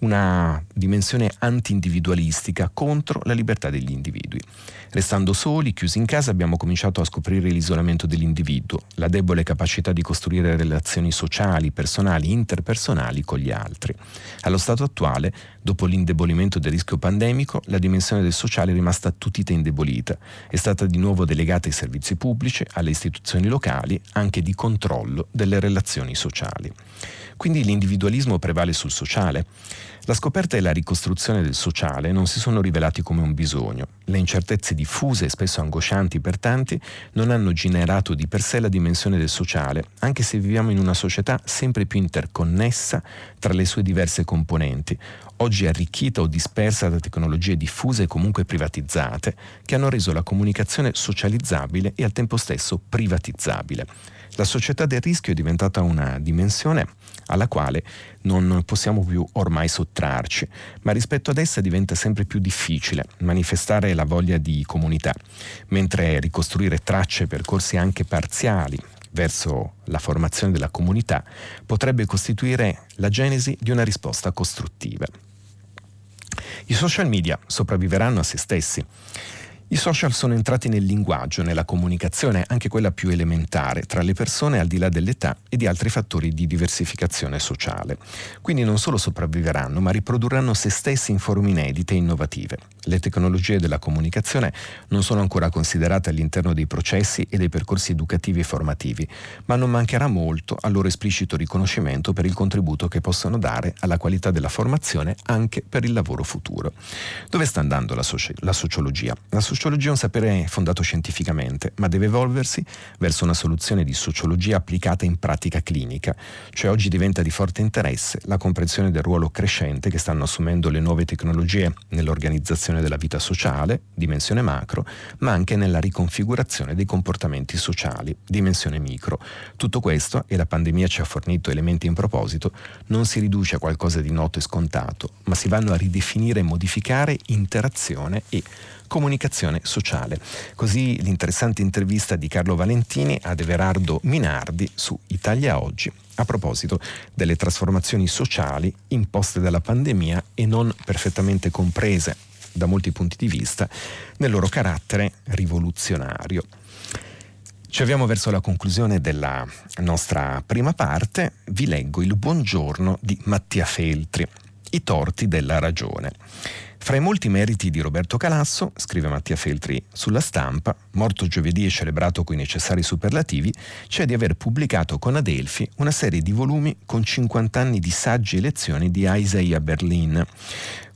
Speaker 2: una dimensione anti-individualistica contro la libertà degli individui. Restando soli, chiusi in casa, abbiamo cominciato a scoprire l'isolamento dell'individuo, la debole capacità di costruire relazioni sociali, personali, interpersonali con gli altri. Allo stato attuale, dopo l'indebolimento del rischio pandemico, la dimensione del sociale è rimasta attutita e indebolita. È stata di nuovo delegata ai servizi pubblici, alle istituzioni locali, anche di controllo delle relazioni sociali. Quindi l'individualismo prevale sul sociale. La scoperta e la ricostruzione del sociale non si sono rivelati come un bisogno. Le incertezze diffuse e spesso angoscianti per tanti non hanno generato di per sé la dimensione del sociale, anche se viviamo in una società sempre più interconnessa tra le sue diverse componenti, oggi arricchita o dispersa da tecnologie diffuse e comunque privatizzate, che hanno reso la comunicazione socializzabile e al tempo stesso privatizzabile. La società del rischio è diventata una dimensione alla quale non possiamo più ormai sottrarci, ma rispetto ad essa diventa sempre più difficile manifestare la voglia di comunità, mentre ricostruire tracce e percorsi anche parziali verso la formazione della comunità potrebbe costituire la genesi di una risposta costruttiva. I social media sopravviveranno a se stessi. I social sono entrati nel linguaggio, nella comunicazione, anche quella più elementare, tra le persone al di là dell'età e di altri fattori di diversificazione sociale. Quindi non solo sopravviveranno, ma riprodurranno se stessi in forme inedite e innovative. Le tecnologie della comunicazione non sono ancora considerate all'interno dei processi e dei percorsi educativi e formativi, ma non mancherà molto al loro esplicito riconoscimento per il contributo che possono dare alla qualità della formazione anche per il lavoro futuro. Dove sta andando la, soci- la sociologia? La sociologia è un sapere fondato scientificamente, ma deve evolversi verso una soluzione di sociologia applicata in pratica clinica, cioè oggi diventa di forte interesse la comprensione del ruolo crescente che stanno assumendo le nuove tecnologie nell'organizzazione della vita sociale, dimensione macro, ma anche nella riconfigurazione dei comportamenti sociali, dimensione micro. Tutto questo, e la pandemia ci ha fornito elementi in proposito, non si riduce a qualcosa di noto e scontato, ma si vanno a ridefinire e modificare interazione e comunicazione sociale. Così l'interessante intervista di Carlo Valentini ad Everardo Minardi su Italia Oggi a proposito delle trasformazioni sociali imposte dalla pandemia e non perfettamente comprese da molti punti di vista nel loro carattere rivoluzionario. Ci avviamo verso la conclusione della nostra prima parte. Vi leggo il buongiorno di Mattia Feltri, I torti della ragione. Fra i molti meriti di Roberto Calasso, scrive Mattia Feltri sulla stampa, morto giovedì e celebrato coi necessari superlativi, c'è di aver pubblicato con Adelphi una serie di volumi con 50 anni di saggi e lezioni di Isaiah Berlin.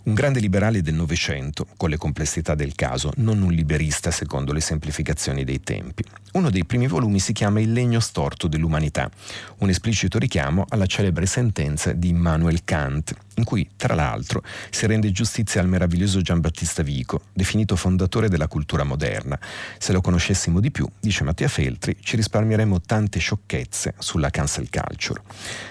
Speaker 2: Un grande liberale del Novecento, con le complessità del caso, non un liberista secondo le semplificazioni dei tempi. Uno dei primi volumi si chiama Il legno storto dell'umanità, un esplicito richiamo alla celebre sentenza di Immanuel Kant, in cui, tra l'altro, si rende giustizia al meraviglioso Giambattista Vico, definito fondatore della cultura moderna. Se lo conoscessimo di più, dice Mattia Feltri, ci risparmieremmo tante sciocchezze sulla cancel culture.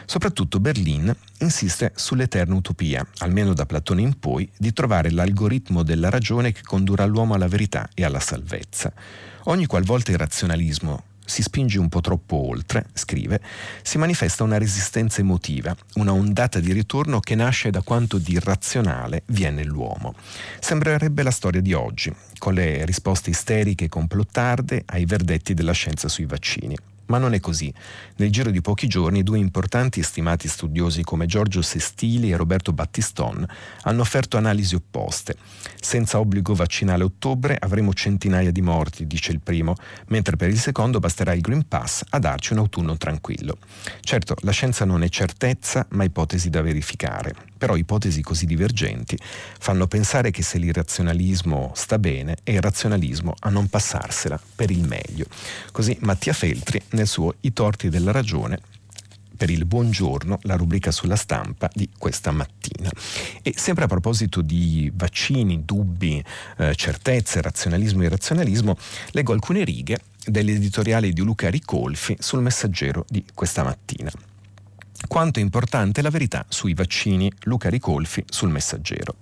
Speaker 2: Soprattutto Berlin insiste sull'eterna utopia, almeno da Platone in poi, di trovare l'algoritmo della ragione che condurrà l'uomo alla verità e alla salvezza. Ogni qualvolta il razionalismo si spinge un po' troppo oltre, scrive, si manifesta una resistenza emotiva, una ondata di ritorno che nasce da quanto di irrazionale viene l'uomo. Sembrerebbe la storia di oggi, con le risposte isteriche e complottarde ai verdetti della scienza sui vaccini. Ma non è così. Nel giro di pochi giorni due importanti e stimati studiosi come Giorgio Sestili e Roberto Battiston hanno offerto analisi opposte. Senza obbligo vaccinale a ottobre avremo centinaia di morti, dice il primo, mentre per il secondo basterà il Green Pass a darci un autunno tranquillo. Certo, la scienza non è certezza, ma ipotesi da verificare. Però ipotesi così divergenti fanno pensare che se l'irrazionalismo sta bene è il razionalismo a non passarsela per il meglio. Così Mattia Feltri nel suo I torti della ragione per il buongiorno, la rubrica sulla stampa di questa mattina. E sempre a proposito di vaccini, dubbi, eh, certezze, razionalismo e irrazionalismo, leggo alcune righe dell'editoriale di Luca Ricolfi sul messaggero di questa mattina. Quanto è importante la verità sui vaccini, Luca Ricolfi sul messaggero.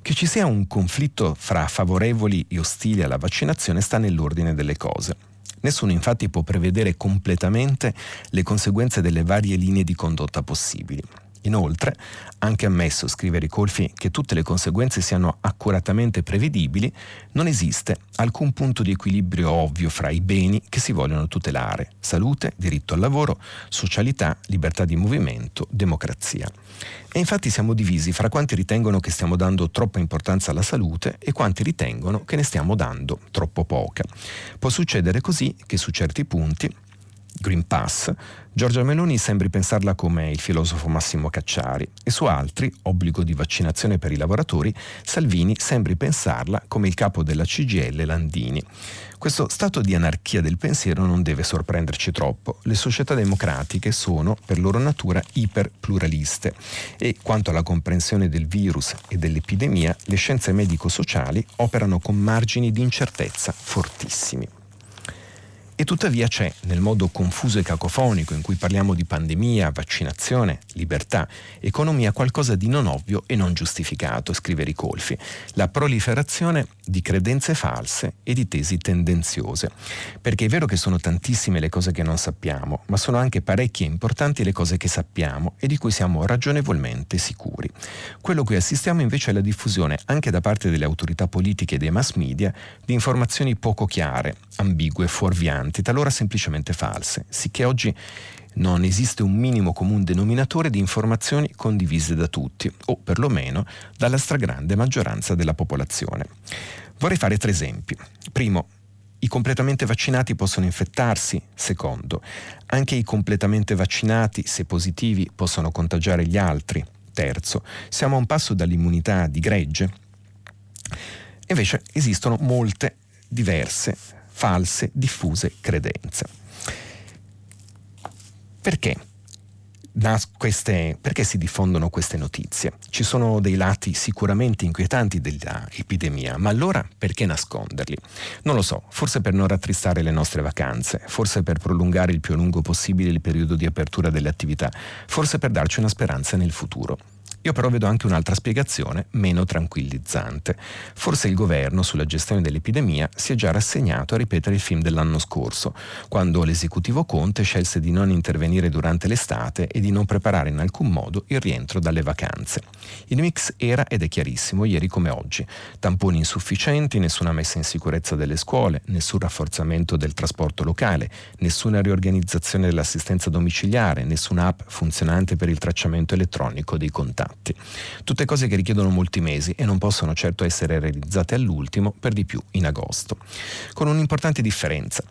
Speaker 2: Che ci sia un conflitto fra favorevoli e ostili alla vaccinazione sta nell'ordine delle cose. Nessuno infatti può prevedere completamente le conseguenze delle varie linee di condotta possibili. Inoltre, anche ammesso, scrive Ricolfi, che tutte le conseguenze siano accuratamente prevedibili, non esiste alcun punto di equilibrio ovvio fra i beni che si vogliono tutelare, salute, diritto al lavoro, socialità, libertà di movimento, democrazia. E infatti siamo divisi fra quanti ritengono che stiamo dando troppa importanza alla salute e quanti ritengono che ne stiamo dando troppo poca. Può succedere così che su certi punti Green Pass, Giorgia Meloni sembri pensarla come il filosofo Massimo Cacciari e su altri, obbligo di vaccinazione per i lavoratori, Salvini sembri pensarla come il capo della CGL Landini. Questo stato di anarchia del pensiero non deve sorprenderci troppo. Le società democratiche sono, per loro natura, iperpluraliste e quanto alla comprensione del virus e dell'epidemia, le scienze medico-sociali operano con margini di incertezza fortissimi. E tuttavia c'è, nel modo confuso e cacofonico in cui parliamo di pandemia, vaccinazione, libertà, economia, qualcosa di non ovvio e non giustificato, scrive Ricolfi, la proliferazione di credenze false e di tesi tendenziose. Perché è vero che sono tantissime le cose che non sappiamo, ma sono anche parecchie importanti le cose che sappiamo e di cui siamo ragionevolmente sicuri. Quello cui assistiamo invece è la diffusione, anche da parte delle autorità politiche e dei mass media, di informazioni poco chiare, ambigue, fuorvianti fuorvianti, talora semplicemente false, sicché oggi non esiste un minimo comune denominatore di informazioni condivise da tutti, o perlomeno dalla stragrande maggioranza della popolazione. Vorrei fare tre esempi. Primo, i completamente vaccinati possono infettarsi. Secondo, anche i completamente vaccinati, se positivi, possono contagiare gli altri. Terzo, siamo a un passo dall'immunità di gregge. Invece esistono molte diverse false, diffuse credenze. Perché? Queste, perché si diffondono queste notizie? Ci sono dei lati sicuramente inquietanti dell'epidemia, ma allora perché nasconderli? Non lo so, forse per non rattristare le nostre vacanze, forse per prolungare il più a lungo possibile il periodo di apertura delle attività, forse per darci una speranza nel futuro. Io però vedo anche un'altra spiegazione meno tranquillizzante. Forse il governo sulla gestione dell'epidemia si è già rassegnato a ripetere il film dell'anno scorso, quando l'esecutivo Conte scelse di non intervenire durante l'estate e di non preparare in alcun modo il rientro dalle vacanze. Il mix era ed è chiarissimo ieri come oggi. Tamponi insufficienti, nessuna messa in sicurezza delle scuole, nessun rafforzamento del trasporto locale, nessuna riorganizzazione dell'assistenza domiciliare, nessuna app funzionante per il tracciamento elettronico dei contatti. Tutte cose che richiedono molti mesi e non possono certo essere realizzate all'ultimo, per di più in agosto. Con un'importante differenza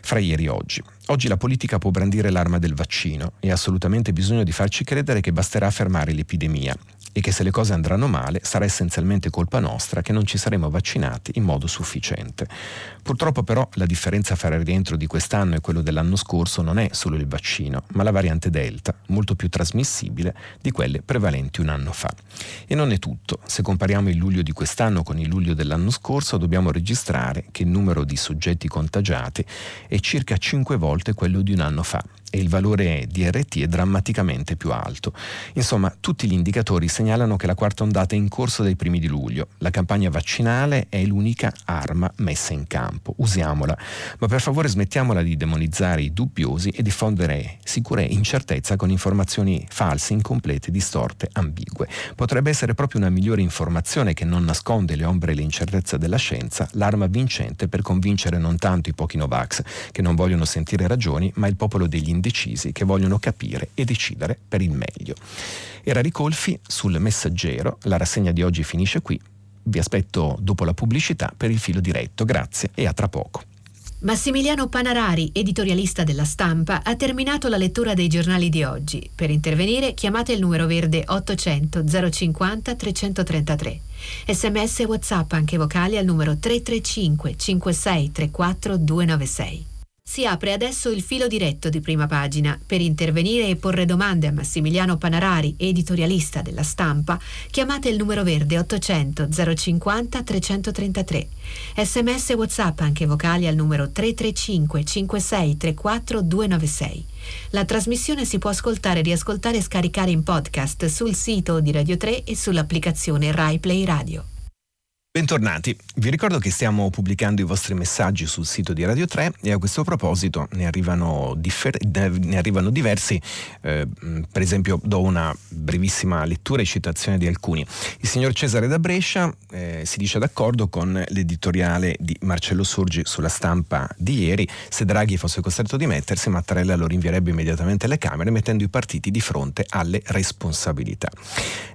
Speaker 2: fra ieri e oggi. Oggi la politica può brandire l'arma del vaccino e ha assolutamente bisogno di farci credere che basterà fermare l'epidemia e che se le cose andranno male sarà essenzialmente colpa nostra che non ci saremo vaccinati in modo sufficiente. Purtroppo però la differenza fra il rientro di quest'anno e quello dell'anno scorso non è solo il vaccino, ma la variante Delta, molto più trasmissibile di quelle prevalenti un anno fa. E non è tutto. Se compariamo il luglio di quest'anno con il luglio dell'anno scorso, dobbiamo registrare che il numero di soggetti contagiati è circa 5 volte quello di un anno fa e il valore di RT è drammaticamente più alto. Insomma, tutti gli indicatori segnalano che la quarta ondata è in corso dai primi di luglio. La campagna vaccinale è l'unica arma messa in campo. Usiamola. Ma per favore smettiamola di demonizzare i dubbiosi e diffondere sicure incertezza con informazioni false, incomplete, distorte, ambigue. Potrebbe essere proprio una migliore informazione che non nasconde le ombre e le incertezze della scienza, l'arma vincente per convincere non tanto i pochi Novax che non vogliono sentire ragioni, ma il popolo degli indecisi che vogliono capire e decidere per il meglio. Era Ricolfi sul Messaggero, la rassegna di oggi finisce qui. Vi aspetto dopo la pubblicità per il filo diretto. Grazie e a tra poco.
Speaker 1: Massimiliano Panarari, editorialista della stampa, ha terminato la lettura dei giornali di oggi. Per intervenire chiamate il numero verde 800 050 333. Sms e WhatsApp anche vocali al numero 335 5634 296. Si apre adesso il filo diretto di prima pagina. Per intervenire e porre domande a Massimiliano Panarari, editorialista della stampa, chiamate il numero verde 800 050 333. Sms e WhatsApp anche vocali al numero 335 5634 296. La trasmissione si può ascoltare, riascoltare e scaricare in podcast sul sito di Radio 3 e sull'applicazione RaiPlay Radio.
Speaker 2: Bentornati, vi ricordo che stiamo pubblicando i vostri messaggi sul sito di Radio 3 e a questo proposito ne arrivano, differ- ne arrivano diversi, eh, per esempio do una brevissima lettura e citazione di alcuni. Il signor Cesare da Brescia eh, si dice d'accordo con l'editoriale di Marcello Sorgi sulla stampa di ieri, se Draghi fosse costretto a dimettersi Mattarella lo rinvierebbe immediatamente alle Camere mettendo i partiti di fronte alle responsabilità.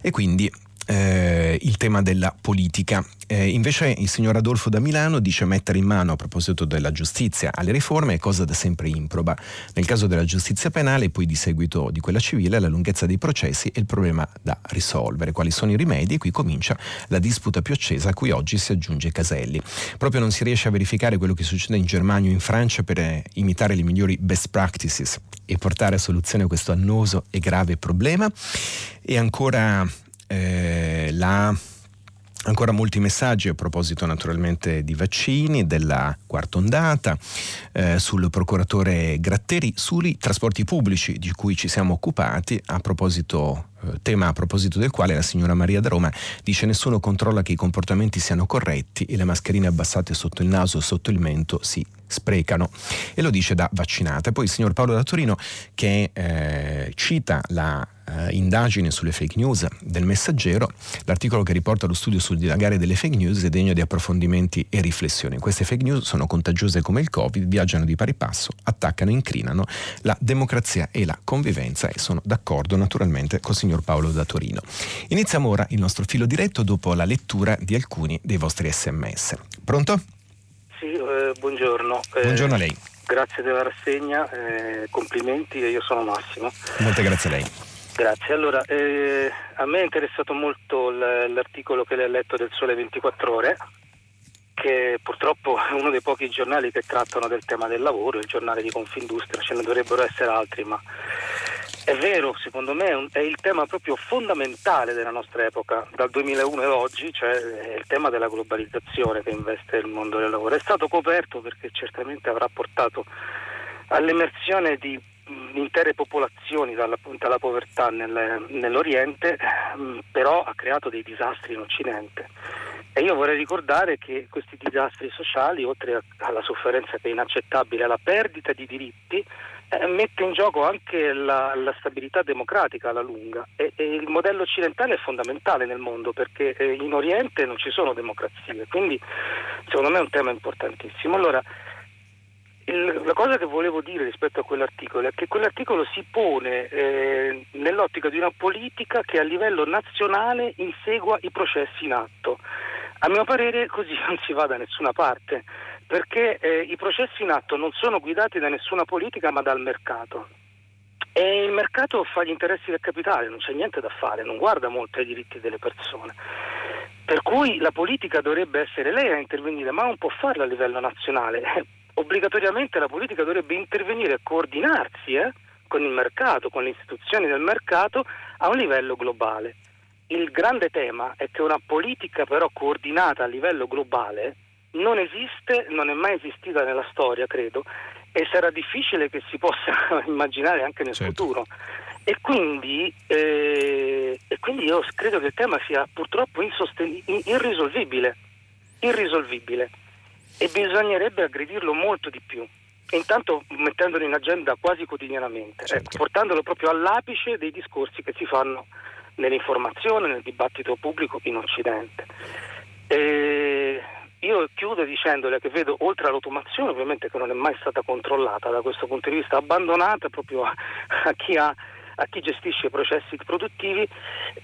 Speaker 2: E quindi eh, il tema della politica. Eh, invece il signor Adolfo da Milano dice mettere in mano a proposito della giustizia alle riforme è cosa da sempre improba. Nel caso della giustizia penale e poi di seguito di quella civile la lunghezza dei processi è il problema da risolvere. Quali sono i rimedi? E qui comincia la disputa più accesa a cui oggi si aggiunge Caselli. Proprio non si riesce a verificare quello che succede in Germania o in Francia per eh, imitare le migliori best practices e portare a soluzione questo annoso e grave problema. E ancora eh, la Ancora molti messaggi a proposito naturalmente di vaccini, della quarta ondata, eh, sul procuratore Gratteri, sui trasporti pubblici di cui ci siamo occupati, a proposito, eh, tema a proposito del quale la signora Maria da Roma dice nessuno controlla che i comportamenti siano corretti e le mascherine abbassate sotto il naso o sotto il mento si sprecano e lo dice da vaccinata. Poi il signor Paolo da Torino che eh, cita la eh, indagine sulle fake news del messaggero, l'articolo che riporta lo studio sul dilagare delle fake news è degno di approfondimenti e riflessioni. Queste fake news sono contagiose come il Covid, viaggiano di pari passo, attaccano e incrinano la democrazia e la convivenza e sono d'accordo naturalmente col signor Paolo da Torino. Iniziamo ora il nostro filo diretto dopo la lettura di alcuni dei vostri sms. Pronto?
Speaker 3: Sì, eh, buongiorno.
Speaker 2: Eh, buongiorno a lei.
Speaker 3: Grazie della rassegna, eh, complimenti e io sono Massimo.
Speaker 2: Molte grazie a lei.
Speaker 3: Grazie. Allora, eh, a me è interessato molto l'articolo che lei ha letto del Sole 24 Ore, che purtroppo è uno dei pochi giornali che trattano del tema del lavoro, il giornale di Confindustria, ce ne dovrebbero essere altri, ma è vero, secondo me è il tema proprio fondamentale della nostra epoca, dal 2001 e oggi, cioè il tema della globalizzazione che investe il mondo del lavoro. È stato coperto perché certamente avrà portato all'emersione di intere popolazioni dalla, dalla povertà nel, nell'Oriente, però ha creato dei disastri in Occidente. E io vorrei ricordare che questi disastri sociali, oltre alla sofferenza che è inaccettabile, alla perdita di diritti, eh, mette in gioco anche la, la, stabilità democratica alla lunga. E, e, il modello occidentale è fondamentale nel mondo perché eh, in Oriente non ci sono democrazie, quindi secondo me è un tema importantissimo. Allora, il, la cosa che volevo dire rispetto a quell'articolo è che quell'articolo si pone eh, nell'ottica di una politica che a livello nazionale insegua i processi in atto. A mio parere così non si va da nessuna parte, perché eh, i processi in atto non sono guidati da nessuna politica ma dal mercato. E il mercato fa gli interessi del capitale, non c'è niente da fare, non guarda molto ai diritti delle persone. Per cui la politica dovrebbe essere lei a intervenire, ma non può farlo a livello nazionale obbligatoriamente la politica dovrebbe intervenire e coordinarsi eh, con il mercato, con le istituzioni del mercato a un livello globale. Il grande tema è che una politica però coordinata a livello globale non esiste, non è mai esistita nella storia, credo, e sarà difficile che si possa immaginare anche nel certo. futuro. E quindi, eh, e quindi, io credo che il tema sia purtroppo insosten- irrisolvibile, irrisolvibile e bisognerebbe aggredirlo molto di più. intanto mettendolo in agenda quasi quotidianamente, certo. ecco, portandolo proprio all'apice dei discorsi che si fanno nell'informazione, nel dibattito pubblico in Occidente. E io chiudo dicendole che vedo, oltre all'automazione, ovviamente che non è mai stata controllata da questo punto di vista, abbandonata proprio a, a chi ha a chi gestisce i processi produttivi.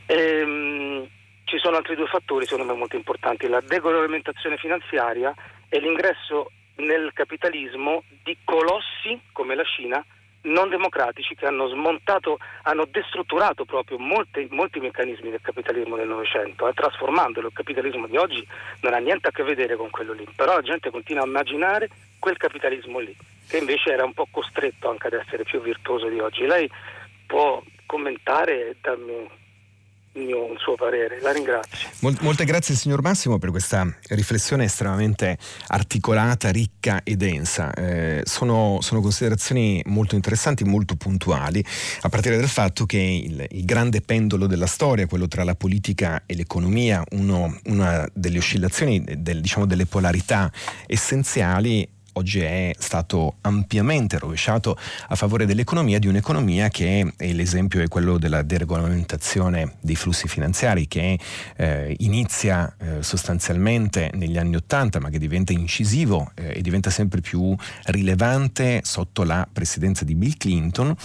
Speaker 3: Ehm, ci sono altri due fattori secondo me molto importanti, la degolamentazione finanziaria e l'ingresso nel capitalismo di colossi come la Cina non democratici che hanno smontato, hanno destrutturato proprio molti, molti meccanismi del capitalismo del Novecento, eh, trasformandolo. Il capitalismo di oggi non ha niente a che vedere con quello lì, però la gente continua a immaginare quel capitalismo lì, che invece era un po' costretto anche ad essere più virtuoso di oggi. Lei può commentare e darmi mio, un suo parere. La ringrazio.
Speaker 2: Mol, molte grazie signor Massimo per questa riflessione estremamente articolata, ricca e densa. Eh, sono, sono, considerazioni molto interessanti, molto puntuali, a partire dal fatto che il, il grande pendolo della storia, quello tra la politica e l'economia, uno, una delle oscillazioni, del, diciamo, delle polarità essenziali oggi è stato ampiamente rovesciato a favore dell'economia, di un'economia che è l'esempio è quello della deregolamentazione dei flussi finanziari che eh, inizia eh, sostanzialmente negli anni Ottanta ma che diventa incisivo eh, e diventa sempre più rilevante sotto la presidenza di Bill Clinton,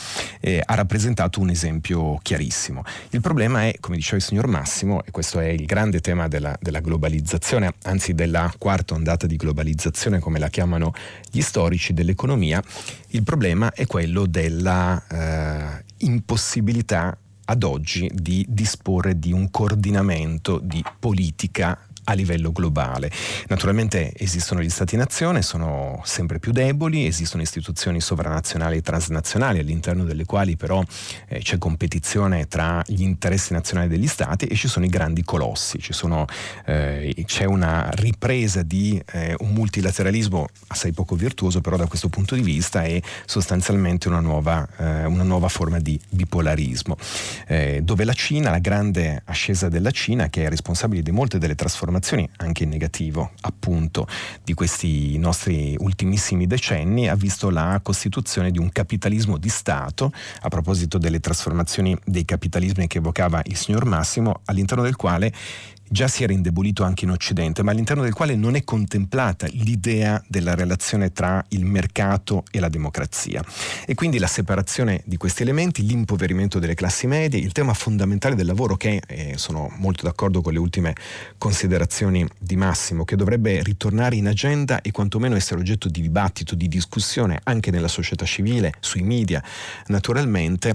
Speaker 2: eh, ha rappresentato un esempio chiarissimo. Il problema è, come diceva il signor Massimo, e questo è il grande tema della, della globalizzazione, anzi della quarta ondata di globalizzazione come la chiamano gli storici dell'economia, il problema è quello della eh, impossibilità ad oggi di disporre di un coordinamento di politica a livello globale. Naturalmente esistono gli Stati-nazione, sono sempre più deboli, esistono istituzioni sovranazionali e transnazionali all'interno delle quali però eh, c'è competizione tra gli interessi nazionali degli Stati e ci sono i grandi colossi, sono, eh, c'è una ripresa di eh, un multilateralismo assai poco virtuoso però da questo punto di vista è sostanzialmente una nuova, eh, una nuova forma di bipolarismo, eh, dove la Cina, la grande ascesa della Cina che è responsabile di molte delle trasformazioni trasformazioni, anche in negativo, appunto, di questi nostri ultimissimi decenni, ha visto la costituzione di un capitalismo di Stato, a proposito delle trasformazioni dei capitalismi che evocava il signor Massimo, all'interno del quale già si era indebolito anche in Occidente, ma all'interno del quale non è contemplata l'idea della relazione tra il mercato e la democrazia. E quindi la separazione di questi elementi, l'impoverimento delle classi medie, il tema fondamentale del lavoro che, eh, sono molto d'accordo con le ultime considerazioni di Massimo, che dovrebbe ritornare in agenda e quantomeno essere oggetto di dibattito, di discussione anche nella società civile, sui media. Naturalmente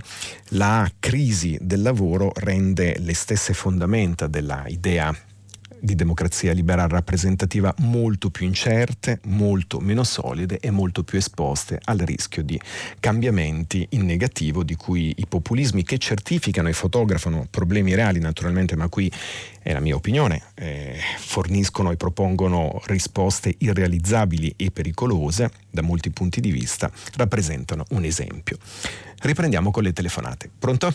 Speaker 2: la crisi del lavoro rende le stesse fondamenta della idea di democrazia libera rappresentativa molto più incerte, molto meno solide e molto più esposte al rischio di cambiamenti in negativo di cui i populismi che certificano e fotografano problemi reali naturalmente, ma qui è la mia opinione, eh, forniscono e propongono risposte irrealizzabili e pericolose da molti punti di vista, rappresentano un esempio. Riprendiamo con le telefonate. Pronto?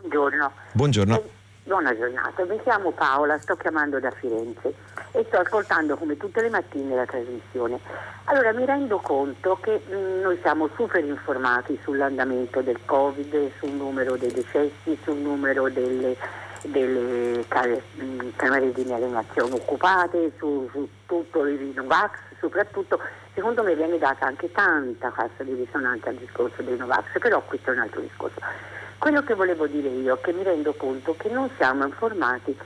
Speaker 4: Buongiorno.
Speaker 2: Buongiorno.
Speaker 4: Buona giornata, mi chiamo Paola, sto chiamando da Firenze e sto ascoltando come tutte le mattine la trasmissione. Allora mi rendo conto che mh, mm, noi siamo super informati sull'andamento del Covid, sul numero dei decessi, sul numero delle, delle mh, mm, camere di alienazione occupate, su, su tutto il Novax, soprattutto secondo me viene data anche tanta cassa di risonanza al discorso dei Novax, però questo è un altro discorso. Quello che volevo dire io è che mi rendo conto che non siamo informati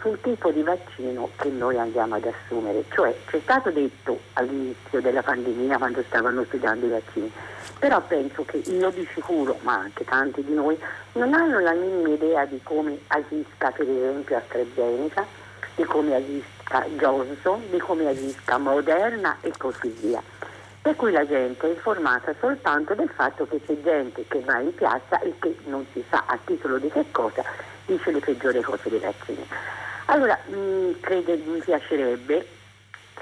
Speaker 4: sul tipo di vaccino che noi andiamo ad assumere, cioè c'è stato detto all'inizio della pandemia quando stavano studiando i vaccini, però penso che io di sicuro, ma anche tanti di noi, non hanno la minima idea di come agisca per esempio AstraZeneca, di come agisca Johnson, di come agisca Moderna e così via per cui la gente è informata soltanto del fatto che c'è gente che va in piazza e che non si sa a titolo di che cosa dice le peggiori cose dei vaccini. Allora, mh, mm, credo, mi piacerebbe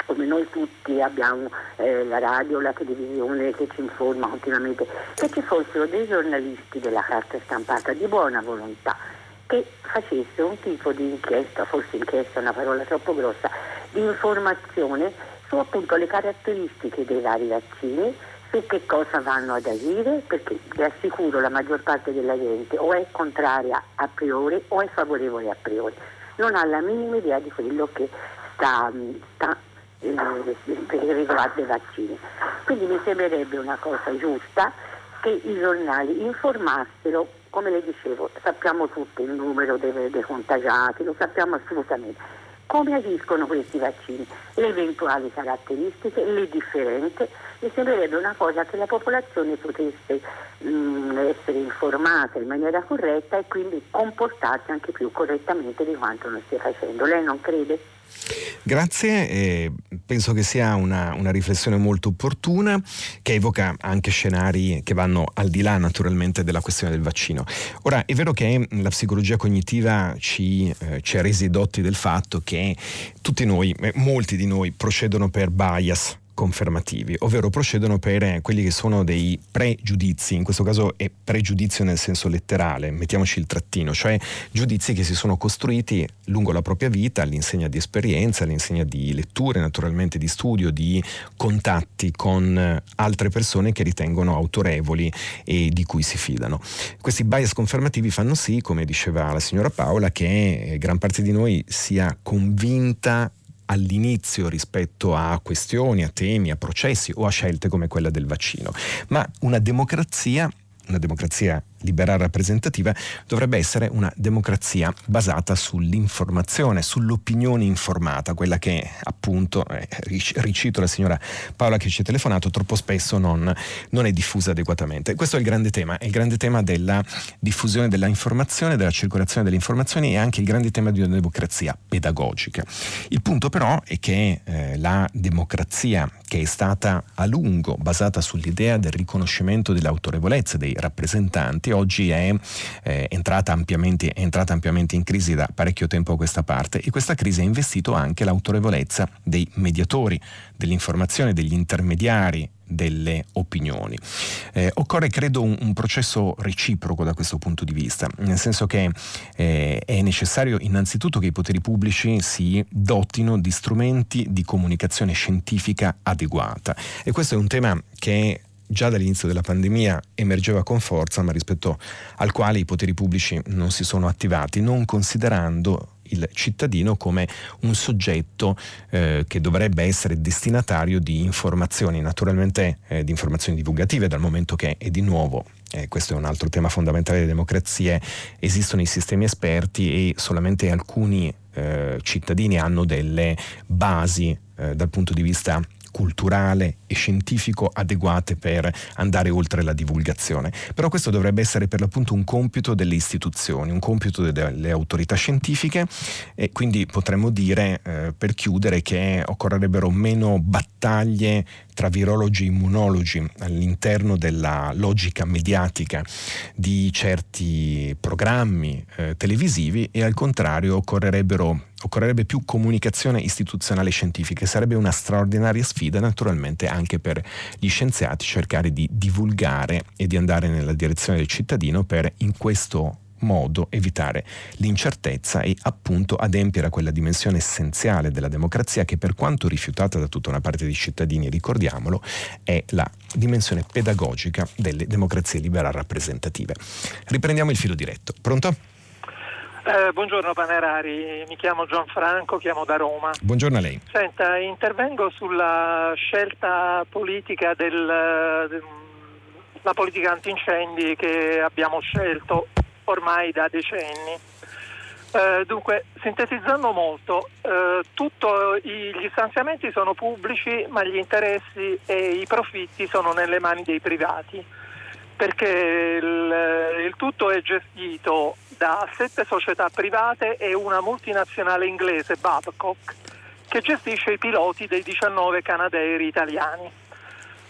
Speaker 4: come noi tutti abbiamo eh, la radio, la televisione che ci informa continuamente, che ci fossero dei giornalisti della carta stampata di buona volontà che facesse un tipo di inchiesta, forse inchiesta è una parola troppo grossa, di informazione su appunto le caratteristiche dei vari vaccini, su che cosa vanno ad agire, perché vi assicuro la maggior parte della gente o è contraria a priori o è favorevole a priori, non ha la minima idea di quello che sta, sta eh, riguarda i vaccini. Quindi mi sembrerebbe una cosa giusta che i giornali informassero, come le dicevo, sappiamo tutto il numero dei, dei contagiati, lo sappiamo assolutamente come agiscono questi vaccini, le eventuali caratteristiche, le differenze. Mi sembrerebbe una cosa che la popolazione potesse mh, mm, essere informata in maniera corretta e quindi comportarsi anche più correttamente di quanto non stia facendo. Lei non crede?
Speaker 2: Grazie, eh, penso che sia una, una, riflessione molto opportuna che evoca anche scenari che vanno al di là naturalmente della questione del vaccino. Ora è vero che la psicologia cognitiva ci, eh, ci ha resi dotti del fatto che tutti noi, eh, molti di noi procedono per bias confermativi, ovvero procedono per quelli che sono dei pregiudizi, in questo caso è pregiudizio nel senso letterale, mettiamoci il trattino, cioè giudizi che si sono costruiti lungo la propria vita all'insegna di esperienza, all'insegna di letture, naturalmente di studio, di contatti con altre persone che ritengono autorevoli e di cui si fidano. Questi bias confermativi fanno sì, come diceva la signora Paola, che gran parte di noi sia convinta all'inizio rispetto a questioni, a temi, a processi o a scelte come quella del vaccino, ma una democrazia una democrazia liberale rappresentativa dovrebbe essere una democrazia basata sull'informazione, sull'opinione informata, quella che appunto, eh, ricito la signora Paola che ci ha telefonato, troppo spesso non, non, è diffusa adeguatamente. Questo è il grande tema, è il grande tema della diffusione della informazione, della circolazione delle informazioni e anche il grande tema di una democrazia pedagogica. Il punto però è che eh, la democrazia che è stata a lungo basata sull'idea del riconoscimento dell'autorevolezza dei rappresentanti, oggi è, eh, entrata ampiamente, è entrata ampiamente in crisi da parecchio tempo a questa parte e questa crisi ha investito anche l'autorevolezza dei mediatori, dell'informazione, degli intermediari delle opinioni. Eh, occorre, credo, un, un, processo reciproco da questo punto di vista, nel senso che eh, è necessario innanzitutto che i poteri pubblici si dotino di strumenti di comunicazione scientifica adeguata e questo è un tema che già dall'inizio della pandemia emergeva con forza, ma rispetto al quale i poteri pubblici non si sono attivati, non considerando il cittadino come un soggetto eh, che dovrebbe essere destinatario di informazioni, naturalmente eh, di informazioni divulgative, dal momento che è di nuovo eh, questo è un altro tema fondamentale delle democrazie, esistono i sistemi esperti e solamente alcuni eh, cittadini hanno delle basi eh, dal punto di vista culturale e scientifico adeguate per andare oltre la divulgazione. Però questo dovrebbe essere per l'appunto un compito delle istituzioni, un compito delle autorità scientifiche e quindi potremmo dire eh, per chiudere che occorrerebbero meno battaglie tra virologi e immunologi all'interno della logica mediatica di certi programmi eh, televisivi e al contrario occorrerebbero occorrerebbe più comunicazione istituzionale scientifica sarebbe una straordinaria sfida naturalmente anche per gli scienziati cercare di divulgare e di andare nella direzione del cittadino per in questo modo evitare l'incertezza e appunto adempiere a quella dimensione essenziale della democrazia che per quanto rifiutata da tutta una parte dei cittadini, ricordiamolo, è la dimensione pedagogica delle democrazie liberali rappresentative. Riprendiamo il filo diretto. Pronto?
Speaker 5: Eh, buongiorno Panerari, mi chiamo Gianfranco, chiamo da Roma.
Speaker 2: Buongiorno a lei.
Speaker 5: Senta, intervengo sulla scelta politica del, della politica antincendi che abbiamo scelto ormai da decenni. Eh, dunque, sintetizzando molto, eh, i, gli stanziamenti sono pubblici, ma gli interessi e i profitti sono nelle mani dei privati, perché il, il tutto è gestito da sette società private e una multinazionale inglese, Babcock, che gestisce i piloti dei 19 canadairi italiani.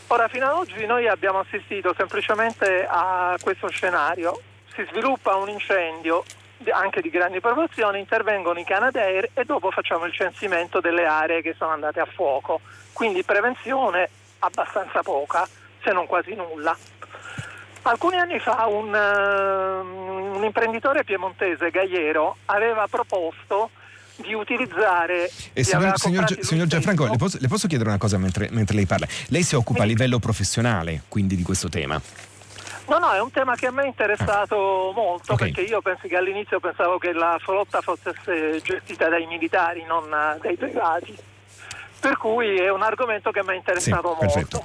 Speaker 5: Ora, fino ad oggi noi abbiamo assistito semplicemente a questo scenario si sviluppa un incendio, anche di grandi proporzioni, intervengono i Canadair e dopo facciamo il censimento delle aree che sono andate a fuoco. Quindi prevenzione abbastanza poca, se non quasi nulla. Alcuni anni fa un, uh, un imprenditore piemontese, Gaiero, aveva proposto di utilizzare...
Speaker 2: E signor, signor, signor Gianfranco, le posso, le posso, chiedere una cosa mentre, mentre lei parla? Lei si occupa a livello professionale quindi di questo tema?
Speaker 5: No, no, è un tema che a me è interessato ah. molto okay. perché io penso che all'inizio pensavo che la flotta fosse gestita dai militari, non dai privati. Per cui è un argomento che mi ha interessato
Speaker 2: sì, molto. Perfetto.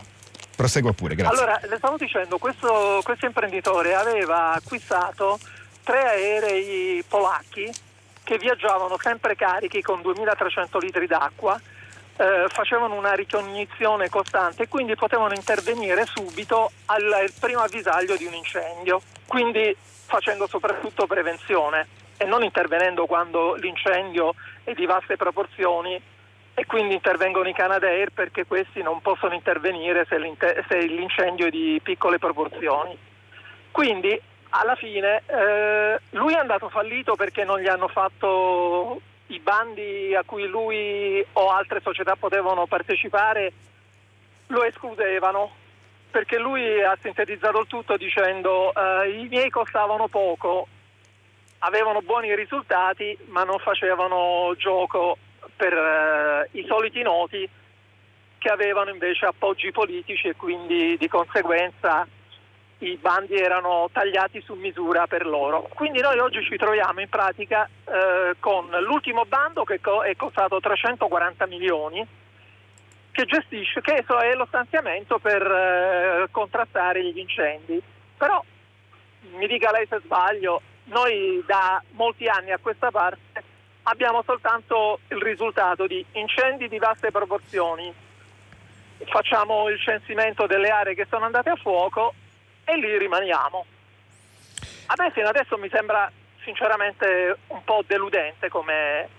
Speaker 2: Prosegua pure, grazie.
Speaker 5: Allora, le stavo dicendo, questo, questo imprenditore aveva acquistato tre aerei polacchi che viaggiavano sempre carichi con 2300 litri d'acqua eh, facevano una ricognizione costante e quindi potevano intervenire subito al, al primo avvisaglio di un incendio, quindi facendo soprattutto prevenzione e non intervenendo quando l'incendio è di vaste proporzioni e quindi intervengono i Canadair perché questi non possono intervenire se, se l'incendio è di piccole proporzioni. Quindi alla fine eh, lui è andato fallito perché non gli hanno fatto i bandi a cui lui o altre società potevano partecipare lo escludevano perché lui ha sintetizzato il tutto dicendo eh, i miei costavano poco, avevano buoni risultati ma non facevano gioco per eh, i soliti noti che avevano invece appoggi politici e quindi di conseguenza i bandi erano tagliati su misura per loro. Quindi noi oggi ci troviamo in pratica eh, con l'ultimo bando che è costato 340 milioni, che gestisce, che è lo stanziamento per eh, contrastare gli incendi. Però, mi dica lei se sbaglio, noi da molti anni a questa parte abbiamo soltanto il risultato di incendi di vaste proporzioni. Facciamo il censimento delle aree che sono andate a fuoco e lì rimaniamo. A me fino adesso mi sembra sinceramente un po' deludente come,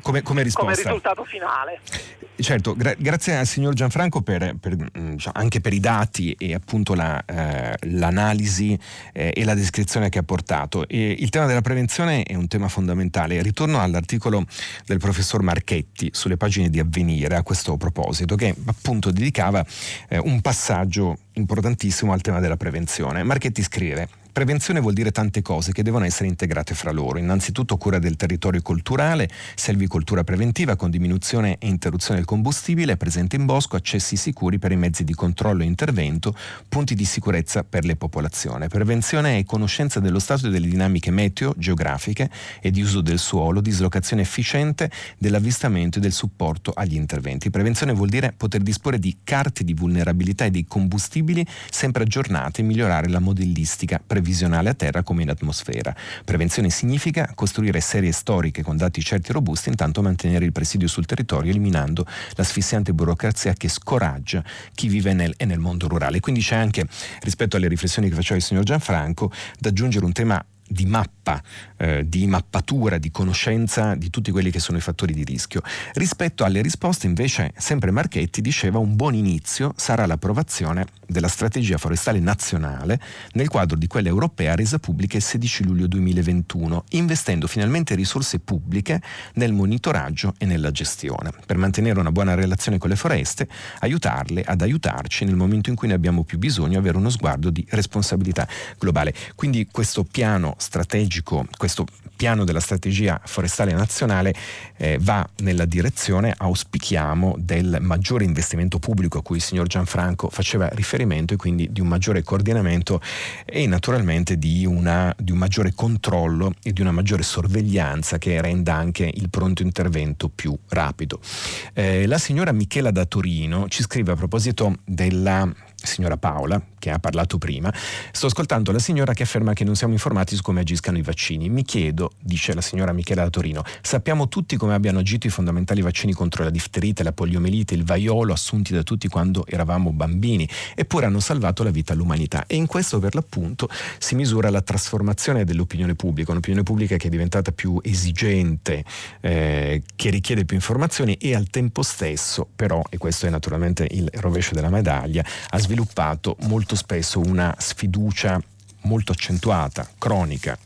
Speaker 2: come, come,
Speaker 5: come risultato finale.
Speaker 2: Certo, gra- grazie al signor Gianfranco per, per, mm, diciamo, anche per i dati e appunto la, eh, l'analisi eh, e la descrizione che ha portato. E il tema della prevenzione è un tema fondamentale. Ritorno all'articolo del professor Marchetti sulle pagine di Avvenire a questo proposito, che appunto dedicava eh, un passaggio importantissimo al tema della prevenzione. Marchetti scrive Prevenzione vuol dire tante cose che devono essere integrate fra loro. Innanzitutto cura del territorio culturale, selvicoltura preventiva con diminuzione e interruzione del combustibile, presente in bosco, accessi sicuri per i mezzi di controllo e intervento, punti di sicurezza per le popolazioni. Prevenzione è conoscenza dello stato e delle dinamiche meteo, geografiche e di uso del suolo, dislocazione efficiente dell'avvistamento e del supporto agli interventi. Prevenzione vuol dire poter disporre di carte di vulnerabilità e dei combustibili sempre aggiornate e migliorare la modellistica preventiva previsionale a terra come in atmosfera. Prevenzione significa costruire serie storiche con dati certi e robusti, intanto mantenere il presidio sul territorio eliminando l'asfissiante burocrazia che scoraggia chi vive nel, nel mondo rurale. Quindi c'è anche, rispetto alle riflessioni che faceva il signor Gianfranco, da aggiungere un tema di mappa, eh, di mappatura, di conoscenza di tutti quelli che sono i fattori di rischio. Rispetto alle risposte invece sempre Marchetti diceva un buon inizio sarà l'approvazione della strategia forestale nazionale nel quadro di quella europea resa pubblica il 16 luglio 2021, investendo finalmente risorse pubbliche nel monitoraggio e nella gestione, per mantenere una buona relazione con le foreste, aiutarle ad aiutarci nel momento in cui ne abbiamo più bisogno, avere uno sguardo di responsabilità globale. Quindi questo piano strategico, questo piano della strategia forestale nazionale eh, va nella direzione, auspichiamo, del maggiore investimento pubblico a cui il signor Gianfranco faceva riferimento e quindi di un maggiore coordinamento e naturalmente di, una, di un maggiore controllo e di una maggiore sorveglianza che renda anche il pronto intervento più rapido. Eh, la signora Michela da Torino ci scrive a proposito della signora Paola, che ha parlato prima, sto ascoltando la signora che afferma che non siamo informati su come agiscano i vaccini. Mi chiedo, dice la signora Michela da Torino, sappiamo tutti come abbiano agito i fondamentali vaccini contro la difterite, la poliomelite, il vaiolo assunti da tutti quando eravamo bambini, eppure hanno salvato la vita all'umanità. E in questo per l'appunto si misura la trasformazione dell'opinione pubblica, un'opinione pubblica che è diventata più esigente, eh, che richiede più informazioni e al tempo stesso però, e questo è naturalmente il rovescio della medaglia, ha sviluppato molto spesso una sfiducia molto accentuata, cronica,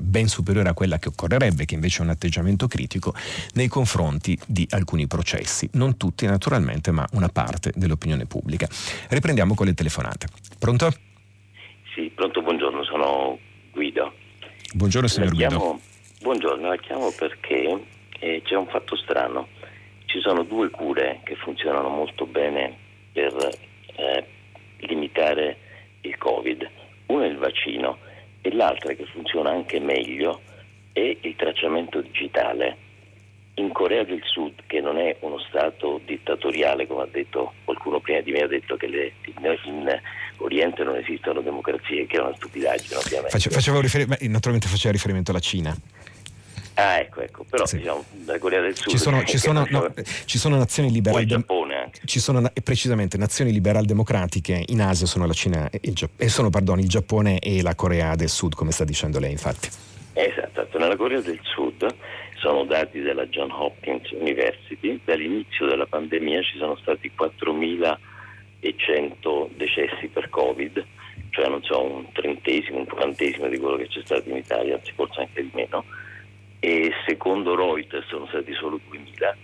Speaker 2: ben superiore a quella che occorrerebbe, che invece è un atteggiamento critico nei confronti di alcuni processi, non tutti naturalmente, ma una parte dell'opinione pubblica. Riprendiamo con le telefonate. Pronto?
Speaker 6: Sì, pronto, buongiorno, sono Guido.
Speaker 2: Buongiorno signor la chiamo, Guido.
Speaker 6: Buongiorno, la chiamo perché eh, c'è un fatto strano. Ci sono due cure che funzionano molto bene per eh, limitare il Covid. Uno è il vaccino e l'altra che funziona anche meglio è il tracciamento digitale. In Corea del Sud, che non è uno Stato dittatoriale, come ha detto qualcuno prima di me, ha detto che le, in Oriente non esistono democrazie, che è una stupidaggine ovviamente.
Speaker 2: Face, naturalmente faceva riferimento alla Cina.
Speaker 6: Ah, ecco, ecco, però sì. diciamo la Corea del Sud.
Speaker 2: Ci sono, ci sono, no, ci sono nazioni liberali.
Speaker 6: il Giappone anche.
Speaker 2: Ci sono precisamente nazioni liberal democratiche in Asia sono la Cina e il, e sono, pardon, il Giappone e la Corea del Sud, come sta dicendo lei, infatti.
Speaker 6: Esatto, nella Corea del Sud sono dati della John Hopkins University, dall'inizio della pandemia ci sono stati 4.100 decessi per Covid, cioè non so, un trentesimo, un quarantesimo di quello che c'è stato in Italia, anzi forse anche di meno e secondo Reuters sono stati solo 2.000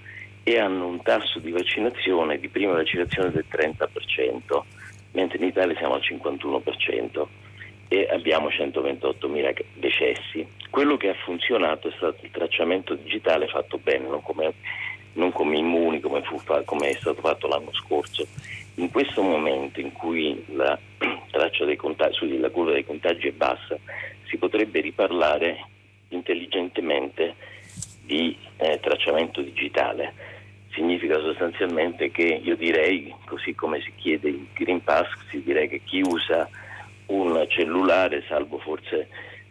Speaker 6: e hanno un tasso di vaccinazione, di prima vaccinazione del 30%, mentre in Italia siamo al 51% e abbiamo 128.000 decessi. Quello che ha funzionato è stato il tracciamento digitale fatto bene, non come, non come immuni come, fu, come è stato fatto l'anno scorso. In questo momento in cui la, dei contagi, la curva dei contagi è bassa, si potrebbe riparlare intelligentemente di eh, tracciamento digitale. Significa sostanzialmente che io direi, così come si chiede il Green Pass, si direi che chi usa un cellulare, salvo forse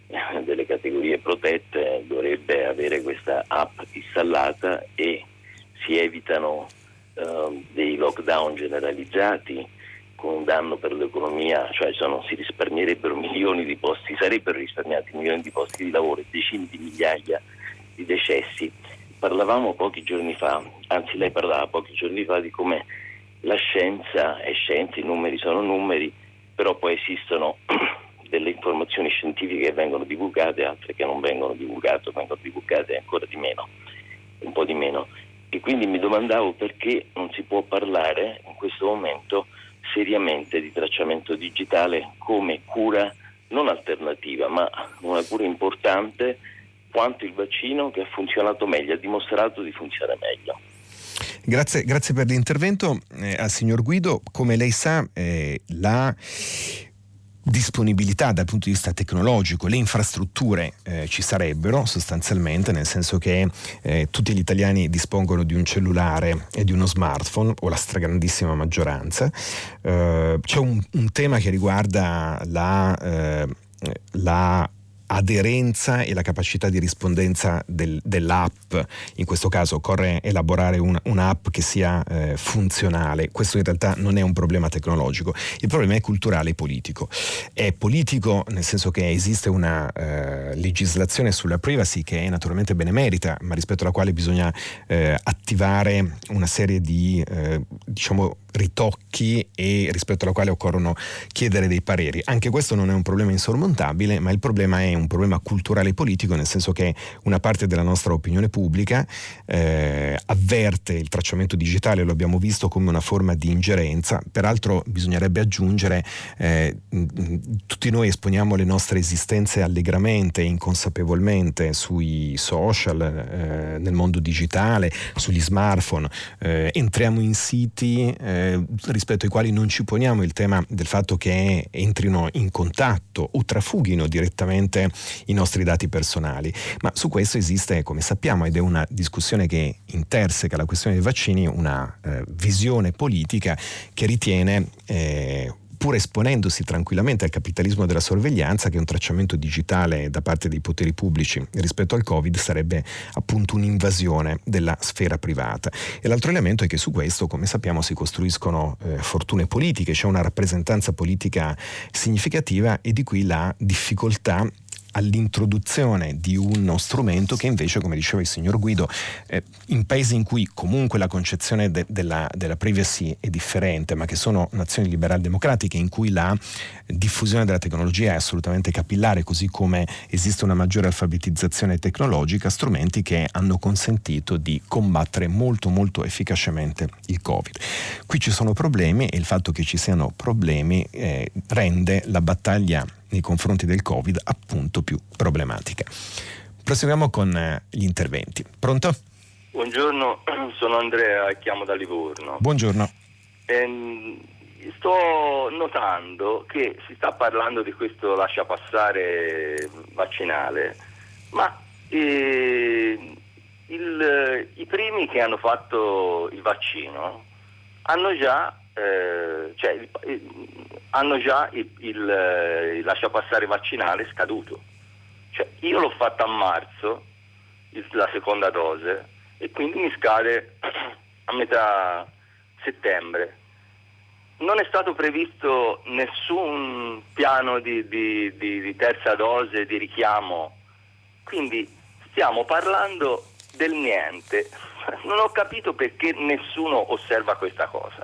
Speaker 6: eh, delle categorie protette, dovrebbe avere questa app installata e si evitano eh, dei lockdown generalizzati con un danno per l'economia, cioè sono, si risparmierebbero milioni di posti, sarebbero risparmiati milioni di posti di lavoro e decine di migliaia di decessi. Parlavamo pochi giorni fa, anzi lei parlava pochi giorni fa di come la scienza è scienza, i numeri sono numeri, però poi esistono delle informazioni scientifiche che vengono divulgate, altre che non vengono divulgate, vengono divulgate ancora di meno, un po' di meno. E quindi mi domandavo perché non si può parlare in questo momento seriamente di tracciamento digitale come cura non alternativa, ma una cura importante quanto il vaccino che ha funzionato meglio, ha dimostrato di funzionare meglio.
Speaker 2: Grazie, grazie per l'intervento eh, al signor Guido. Come lei sa, eh, la disponibilità dal punto di vista tecnologico, le infrastrutture eh, ci sarebbero sostanzialmente, nel senso che eh, tutti gli italiani dispongono di un cellulare e di uno smartphone, o la stragrandissima maggioranza. Eh, c'è un, un, tema che riguarda la, eh, la aderenza e la capacità di rispondenza del, dell'app. In questo caso occorre elaborare un, un'app che sia eh, funzionale. Questo in realtà non è un problema tecnologico, il problema è culturale e politico. È politico nel senso che esiste una eh, legislazione sulla privacy che è naturalmente benemerita, ma rispetto alla quale bisogna eh, attivare una serie di eh, diciamo, ritocchi e rispetto alla quale occorrono chiedere dei pareri. Anche questo non è un problema insormontabile, ma il problema è un problema culturale e politico, nel senso che una parte della nostra opinione pubblica eh, avverte il tracciamento digitale, lo abbiamo visto, come una forma di ingerenza. Peraltro bisognerebbe aggiungere, eh, tutti noi esponiamo le nostre esistenze allegramente e inconsapevolmente sui social, eh, nel mondo digitale, sugli smartphone, eh, entriamo in siti eh, rispetto ai quali non ci poniamo il tema del fatto che entrino in contatto o trafughino direttamente i nostri dati personali. Ma su questo esiste, come sappiamo, ed è una discussione che interseca la questione dei vaccini, una eh, visione politica che ritiene eh, pur esponendosi tranquillamente al capitalismo della sorveglianza, che un tracciamento digitale da parte dei poteri pubblici rispetto al Covid sarebbe appunto un'invasione della sfera privata. E l'altro elemento è che su questo, come sappiamo, si costruiscono eh, fortune politiche, c'è una rappresentanza politica significativa e di qui la difficoltà all'introduzione di uno strumento che invece, come diceva il signor Guido, eh, in paesi in cui comunque la concezione de- della, della, privacy è differente, ma che sono nazioni liberal democratiche in cui la diffusione della tecnologia è assolutamente capillare, così come esiste una maggiore alfabetizzazione tecnologica, strumenti che hanno consentito di combattere molto molto efficacemente il Covid. Qui ci sono problemi e il fatto che ci siano problemi eh, rende la battaglia nei confronti del Covid appunto più problematica. Proseguiamo con eh, gli interventi. Pronto?
Speaker 7: Buongiorno, sono Andrea e chiamo da Livorno.
Speaker 2: Buongiorno.
Speaker 7: Ehm, sto notando che si sta parlando di questo lascia passare vaccinale, ma eh, il, i primi che hanno fatto il vaccino hanno già, eh, cioè, hanno già il, il, eh, il lasciapassare vaccinale scaduto. Cioè, io l'ho fatta a marzo, la seconda dose, e quindi mi scade a metà settembre. Non è stato previsto nessun piano di, di, di, di terza dose, di richiamo, quindi stiamo parlando del niente. Non ho capito perché nessuno osserva questa cosa.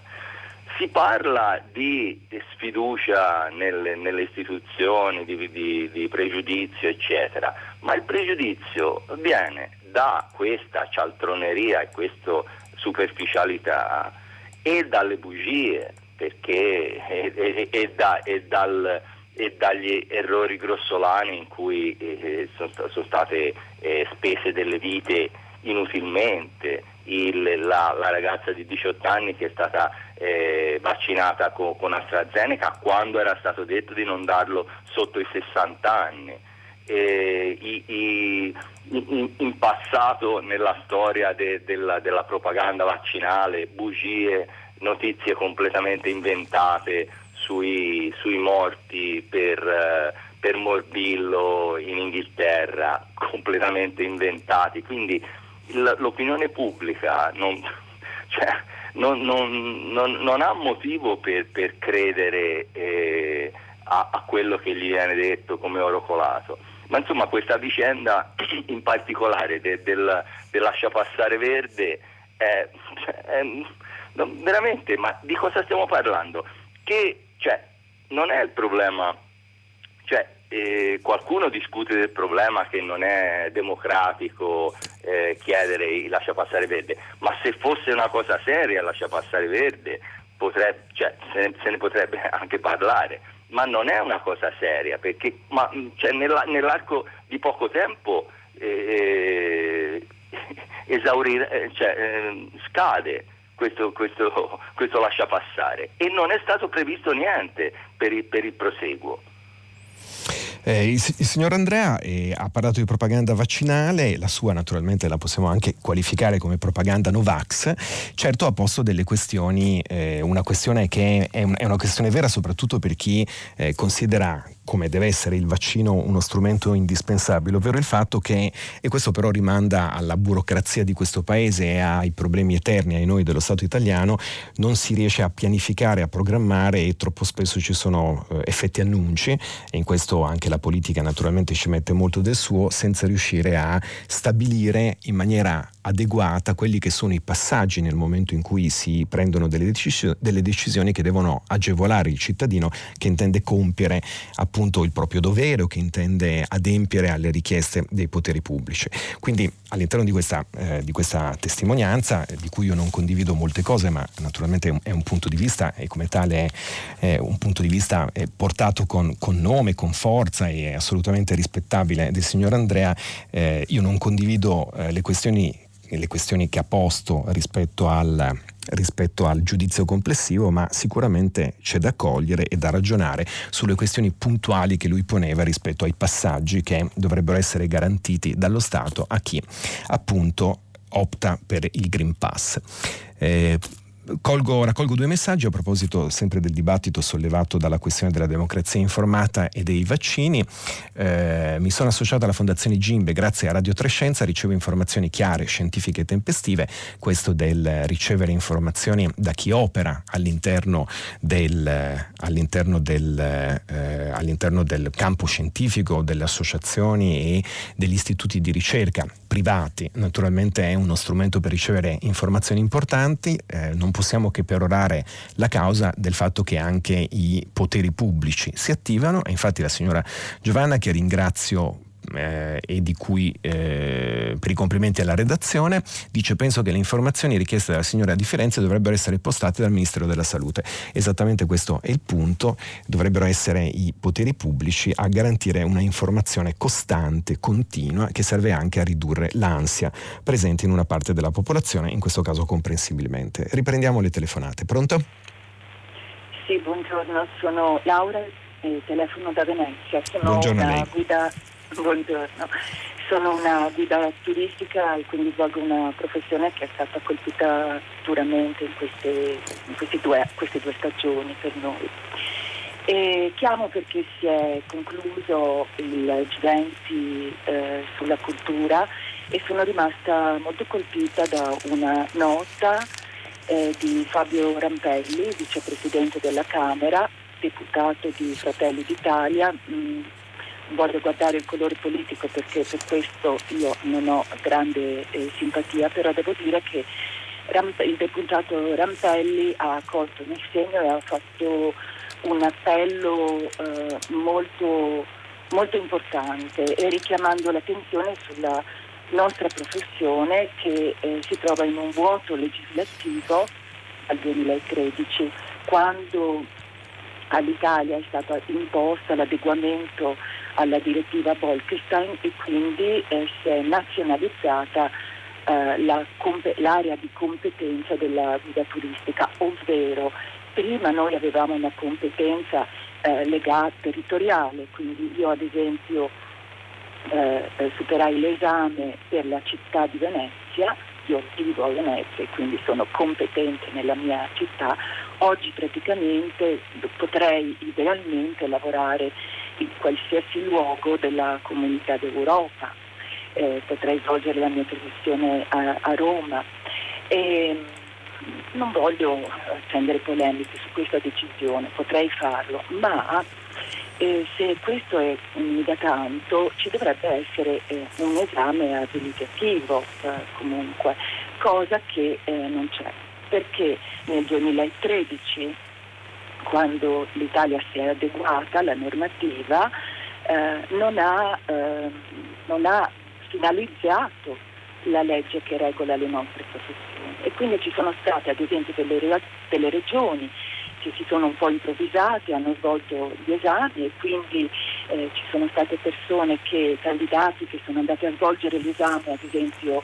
Speaker 7: Si parla di sfiducia nelle, nelle istituzioni, di, di, di, pregiudizio, eccetera, ma il pregiudizio viene da questa cialtroneria e questa superficialità e dalle bugie, perché e, e, e, da, dal, e, dagli errori grossolani in cui eh, sono, sono, state eh, spese delle vite inutilmente, il, la, la, ragazza di 18 anni che è stata eh, vaccinata con, con, AstraZeneca quando era stato detto di non darlo sotto i 60 anni. Eh, i, i, in, in, passato nella storia de, della, della propaganda vaccinale, bugie, notizie completamente inventate sui, sui morti per, per morbillo in Inghilterra, completamente inventati. Quindi l'opinione pubblica non, cioè, non, non, non, ha motivo per, per credere eh, a, a, quello che gli viene detto come oro colato. Ma insomma questa vicenda in particolare de, del, del lascia passare verde è, è, veramente, ma di cosa stiamo parlando? Che cioè, non è il problema, eh, qualcuno discute del problema che non è democratico eh, chiedere il lascia passare verde, ma se fosse una cosa seria lascia passare verde potrebbe, cioè, se, ne, se, ne, potrebbe anche parlare, ma non è una cosa seria perché ma, cioè, nella, nell'arco di poco tempo eh, esaurir, eh, cioè, ehm, scade. Questo, questo, questo lascia passare e non è stato previsto niente per il, per il proseguo.
Speaker 2: Eh, il, il, signor Andrea eh, ha parlato di propaganda vaccinale, la sua naturalmente la possiamo anche qualificare come propaganda Novax, certo ha posto delle questioni, eh, una questione che è, un, è, una questione vera soprattutto per chi eh, considera come deve essere il vaccino uno strumento indispensabile, ovvero il fatto che, e questo però rimanda alla burocrazia di questo paese e ai problemi eterni ai noi dello Stato italiano, non si riesce a pianificare, a programmare e troppo spesso ci sono eh, effetti annunci e in questo anche la politica naturalmente ci mette molto del suo senza riuscire a stabilire in maniera adeguata quelli che sono i passaggi nel momento in cui si prendono delle, decis- delle decisioni che devono agevolare il cittadino che intende compiere appunto il proprio dovere o che intende adempiere alle richieste dei poteri pubblici. Quindi all'interno di questa, eh, di questa testimonianza, eh, di cui io non condivido molte cose, ma naturalmente è un, è un punto di vista e come tale è, è un punto di vista eh, portato con, con, nome, con forza e assolutamente rispettabile del signor Andrea, eh, io non condivido eh, le questioni le questioni che ha posto rispetto al, rispetto al giudizio complessivo, ma sicuramente c'è da cogliere e da ragionare sulle questioni puntuali che lui poneva rispetto ai passaggi che dovrebbero essere garantiti dallo Stato a chi appunto opta per il Green Pass. Eh, colgo, raccolgo due messaggi a proposito sempre del dibattito sollevato dalla questione della democrazia informata e dei vaccini. Eh, mi sono associato alla Fondazione Gimbe grazie a Radio Trescenza, ricevo informazioni chiare, scientifiche e tempestive. Questo del ricevere informazioni da chi opera all'interno del, all'interno del, eh, all'interno del campo scientifico, delle associazioni e degli istituti di ricerca privati. Naturalmente è uno strumento per ricevere informazioni importanti. Eh, non possiamo che perorare la causa del fatto che anche i poteri pubblici si attivano. E infatti la signora Giovanna che ringrazio eh, e di cui eh, per i complimenti alla redazione dice penso che le informazioni richieste dalla signora di Firenze dovrebbero essere postate dal Ministero della Salute. Esattamente questo è il punto, dovrebbero essere i poteri pubblici a garantire una informazione costante, continua, che serve anche a ridurre l'ansia presente in una parte della popolazione, in questo caso comprensibilmente. Riprendiamo le telefonate. Pronto?
Speaker 8: Sì, buongiorno, sono Laura telefono da Venezia. Sono
Speaker 2: Buongiorno
Speaker 8: una
Speaker 2: lei.
Speaker 8: guida Buongiorno, sono una guida turistica e quindi svolgo una professione che è stata colpita duramente in queste, in due, queste due stagioni per noi. E chiamo perché si è concluso il G20 eh, sulla cultura e sono rimasta molto colpita da una nota eh, di Fabio Rampelli, vicepresidente della Camera, deputato di Fratelli d'Italia. Mh, voglio guardare il colore politico perché per questo io non ho grande eh, simpatia, però devo dire che Ramp- il deputato Rampelli ha colto nel segno e ha fatto un appello eh, molto, molto importante richiamando l'attenzione sulla nostra professione che eh, si trova in un vuoto legislativo al 2013 quando all'Italia è stato imposto l'adeguamento alla direttiva Bolkestein e quindi eh, si è nazionalizzata eh, la comp- l'area di competenza della guida turistica, ovvero prima noi avevamo una competenza eh, legata territoriale, quindi io ad esempio eh, eh, superai l'esame per la città di Venezia, io vivo a Venezia e quindi sono competente nella mia città, oggi praticamente potrei idealmente lavorare in qualsiasi luogo della comunità d'Europa, eh, potrei svolgere la mia professione a, a Roma. E, non voglio accendere polemiche su questa decisione, potrei farlo, ma eh, se questo è mica tanto ci dovrebbe essere eh, un esame abilitativo eh, comunque, cosa che eh, non c'è, perché nel 2013 quando l'Italia si è adeguata alla normativa eh, non, ha, eh, non ha finalizzato la legge che regola le nostre professioni. E quindi ci sono state ad esempio delle, delle regioni che si sono un po' improvvisate, hanno svolto gli esami e quindi eh, ci sono state persone che, candidati che sono andati a svolgere l'esame ad esempio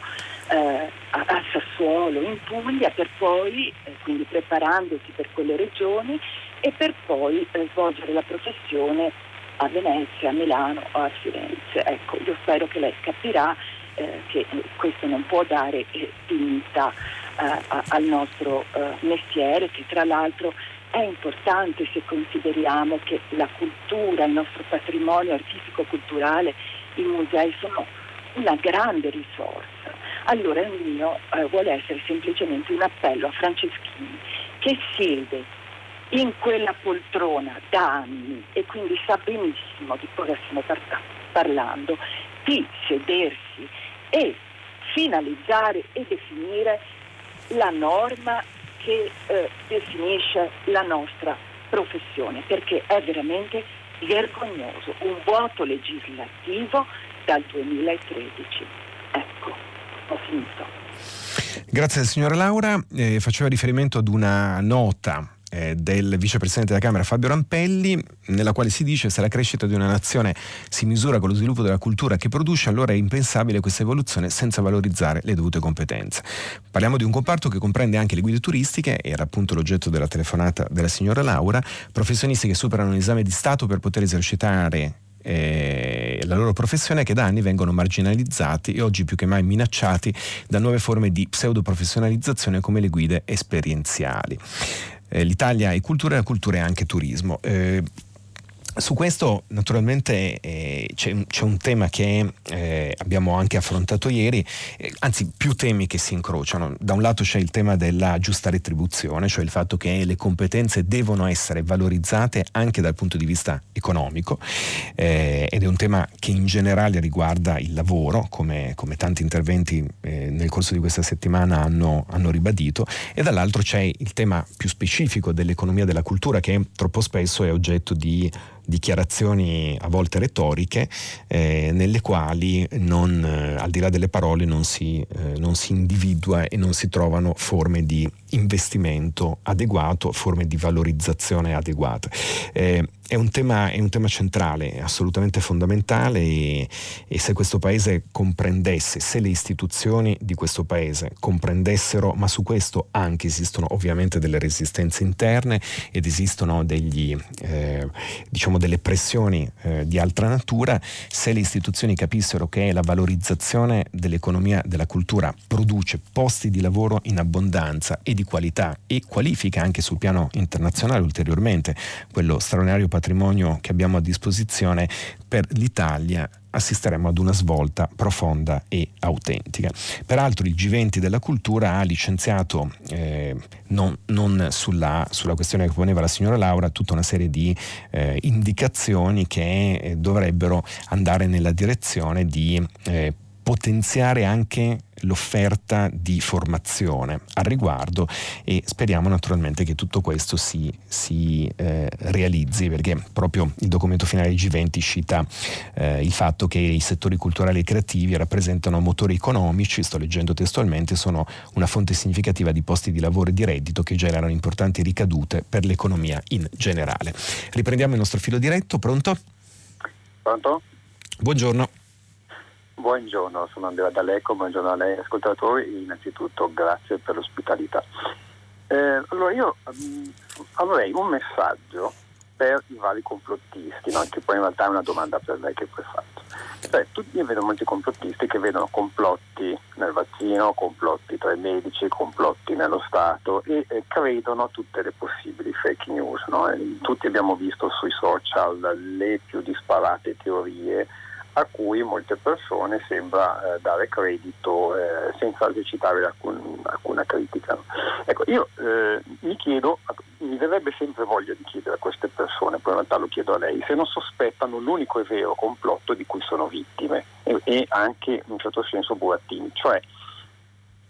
Speaker 8: eh, a, a, Sassuolo, in Puglia, per poi, eh, quindi preparandosi per quelle regioni e per poi eh, svolgere la professione a Venezia, a Milano o a Firenze. Ecco, io spero che lei capirà eh, che questo non può dare eh, dignità eh, al nostro eh, mestiere, che tra l'altro è importante se consideriamo che la cultura, il nostro patrimonio artistico-culturale, i musei sono una grande risorsa. Allora il mio eh, vuole essere semplicemente un appello a Franceschini che siede in quella poltrona da anni e quindi sa benissimo di cosa stiamo par- parlando, di sedersi e finalizzare e definire la norma che eh, definisce la nostra professione, perché è veramente vergognoso, un vuoto legislativo dal 2013. Ecco, ho finito.
Speaker 2: Grazie signora Laura, eh, faceva riferimento ad una nota eh, del vicepresidente della Camera Fabio Rampelli, nella quale si dice se la crescita di una nazione si misura con lo sviluppo della cultura che produce, allora è impensabile questa evoluzione senza valorizzare le dovute competenze. Parliamo di un comparto che comprende anche le guide turistiche, era appunto l'oggetto della telefonata della signora Laura, professionisti che superano l'esame di Stato per poter esercitare eh, la loro professione che da anni vengono marginalizzati e oggi più che mai minacciati da nuove forme di pseudoprofessionalizzazione come le guide esperienziali. Eh, L'Italia è cultura la cultura è anche turismo. Su questo naturalmente eh, c'è, c'è, un tema che eh, abbiamo anche affrontato ieri, eh, anzi più temi che si incrociano. Da un lato c'è il tema della giusta retribuzione, cioè il fatto che le competenze devono essere valorizzate anche dal punto di vista economico eh, ed è un tema che in generale riguarda il lavoro, come, come tanti interventi eh, nel corso di questa settimana hanno, hanno ribadito, e dall'altro c'è il tema più specifico dell'economia della cultura che troppo spesso è oggetto di dichiarazioni a volte retoriche eh, nelle quali non, eh, al di là delle parole non si, eh, non si, individua e non si trovano forme di investimento adeguato, forme di valorizzazione adeguate. È un, tema, è un, tema, centrale, assolutamente fondamentale e, e, se questo Paese comprendesse, se le istituzioni di questo Paese comprendessero, ma su questo anche esistono ovviamente delle resistenze interne ed esistono degli, eh, diciamo delle pressioni eh, di altra natura, se le istituzioni capissero che la valorizzazione dell'economia, della cultura produce posti di lavoro in abbondanza e di qualità e qualifica anche sul piano internazionale ulteriormente quello straordinario patrimonio che abbiamo a disposizione per l'Italia assisteremo ad una svolta profonda e autentica. Peraltro il G20 della cultura ha licenziato, eh, non, non sulla, sulla, questione che poneva la signora Laura, tutta una serie di eh, indicazioni che eh, dovrebbero andare nella direzione di eh, potenziare anche l'offerta di formazione al riguardo e speriamo naturalmente che tutto questo si, si eh, realizzi perché proprio il documento finale di G20 cita eh, il fatto che i settori culturali e creativi rappresentano motori economici, sto leggendo testualmente, sono una fonte significativa di posti di lavoro e di reddito che generano importanti ricadute per l'economia in generale. Riprendiamo il nostro filo diretto, pronto?
Speaker 9: Pronto?
Speaker 2: Buongiorno.
Speaker 9: Buongiorno, sono Andrea D'Alecco, buongiorno a lei ascoltatori, innanzitutto grazie per l'ospitalità. Eh, allora io mh, mm, avrei un messaggio per i vari complottisti, no? che poi in realtà è una domanda per lei che poi fatto. Cioè, tutti, io vedo molti complottisti che vedono complotti nel vaccino, complotti tra i medici, complotti nello Stato e eh, credono a tutte le possibili fake news. No? tutti abbiamo visto sui social le più disparate teorie a cui molte persone sembra eh, dare credito eh, senza esercitare alcun, alcuna critica. Ecco, io eh, mi chiedo, mi verrebbe sempre voglia di chiedere a queste persone, poi in realtà lo chiedo a lei, se non sospettano l'unico e vero complotto di cui sono vittime e, e anche in un certo senso burattini, cioè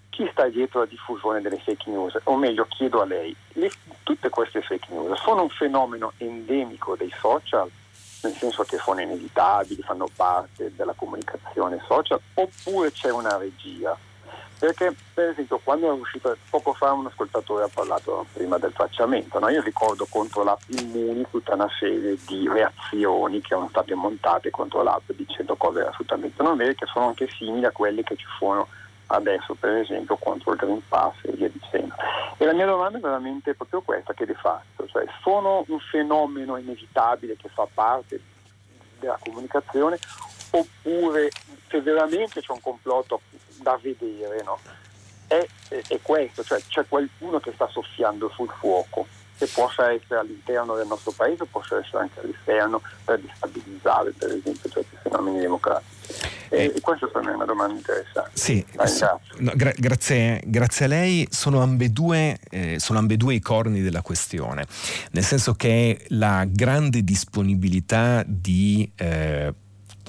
Speaker 9: chi sta dietro la diffusione delle fake news, o meglio chiedo a lei, le, tutte queste fake news sono un fenomeno endemico dei social? Nel senso che sono inevitabili, fanno parte della comunicazione social, oppure c'è una regia. Perché per esempio quando è uscito poco fa un ascoltatore ha parlato prima del tracciamento, no? io ricordo contro l'app Immuni tutta una serie di reazioni che erano state montate contro l'app dicendo cose assolutamente non vere che sono anche simili a quelle che ci furono adesso per esempio contro il Green Pass e via dicendo. E la mia domanda è veramente proprio questa che di fatto, cioè sono un fenomeno inevitabile che fa parte della comunicazione oppure se veramente c'è un complotto da vedere, no? è, è, è questo, cioè c'è qualcuno che sta soffiando sul fuoco che possa essere all'interno del nostro paese, possa essere anche all'esterno per destabilizzare per esempio certi fenomeni democratici. E, e questa per me è una domanda interessante.
Speaker 2: Sì, no, gra- grazie, grazie, a lei. Sono ambedue, eh, sono ambedue i corni della questione, nel senso che la grande disponibilità di eh,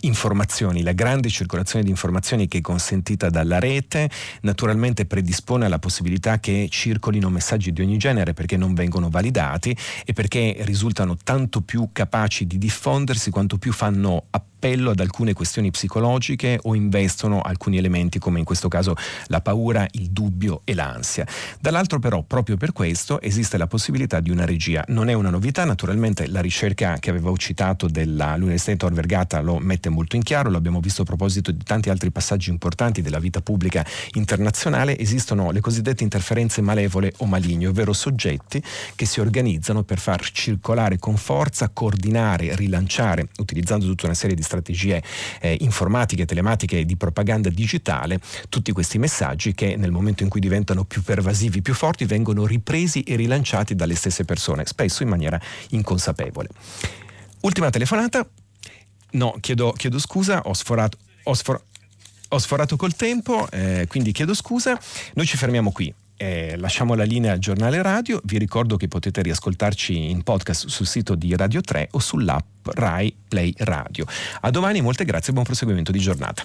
Speaker 2: informazioni, la grande circolazione di informazioni che è consentita dalla rete naturalmente predispone alla possibilità che circolino messaggi di ogni genere perché non vengono validati e perché risultano tanto più capaci di diffondersi quanto più fanno appello appello ad alcune questioni psicologiche o investono alcuni elementi come in questo caso la paura, il dubbio e l'ansia. Dall'altro però proprio per questo esiste la possibilità di una regia. Non è una novità, naturalmente la ricerca che avevo citato dell'Università di Tor Vergata lo mette molto in chiaro, l'abbiamo visto a proposito di tanti altri passaggi importanti della vita pubblica internazionale, esistono le cosiddette interferenze malevole o maligne, ovvero soggetti che si organizzano per far circolare con forza, coordinare, rilanciare, utilizzando tutta una serie di strategie eh, informatiche, telematiche di propaganda digitale, tutti questi messaggi che nel momento in cui diventano più pervasivi, più forti, vengono ripresi e rilanciati dalle stesse persone, spesso in maniera inconsapevole. Ultima telefonata. No, chiedo, chiedo scusa, ho sforato, ho, sfor- ho sforato col tempo, eh, quindi chiedo scusa. Noi ci fermiamo qui. Eh, lasciamo la linea al giornale radio, vi ricordo che potete riascoltarci in podcast sul sito di Radio 3 o sull'app Rai Play Radio. A domani, molte grazie e buon proseguimento di giornata.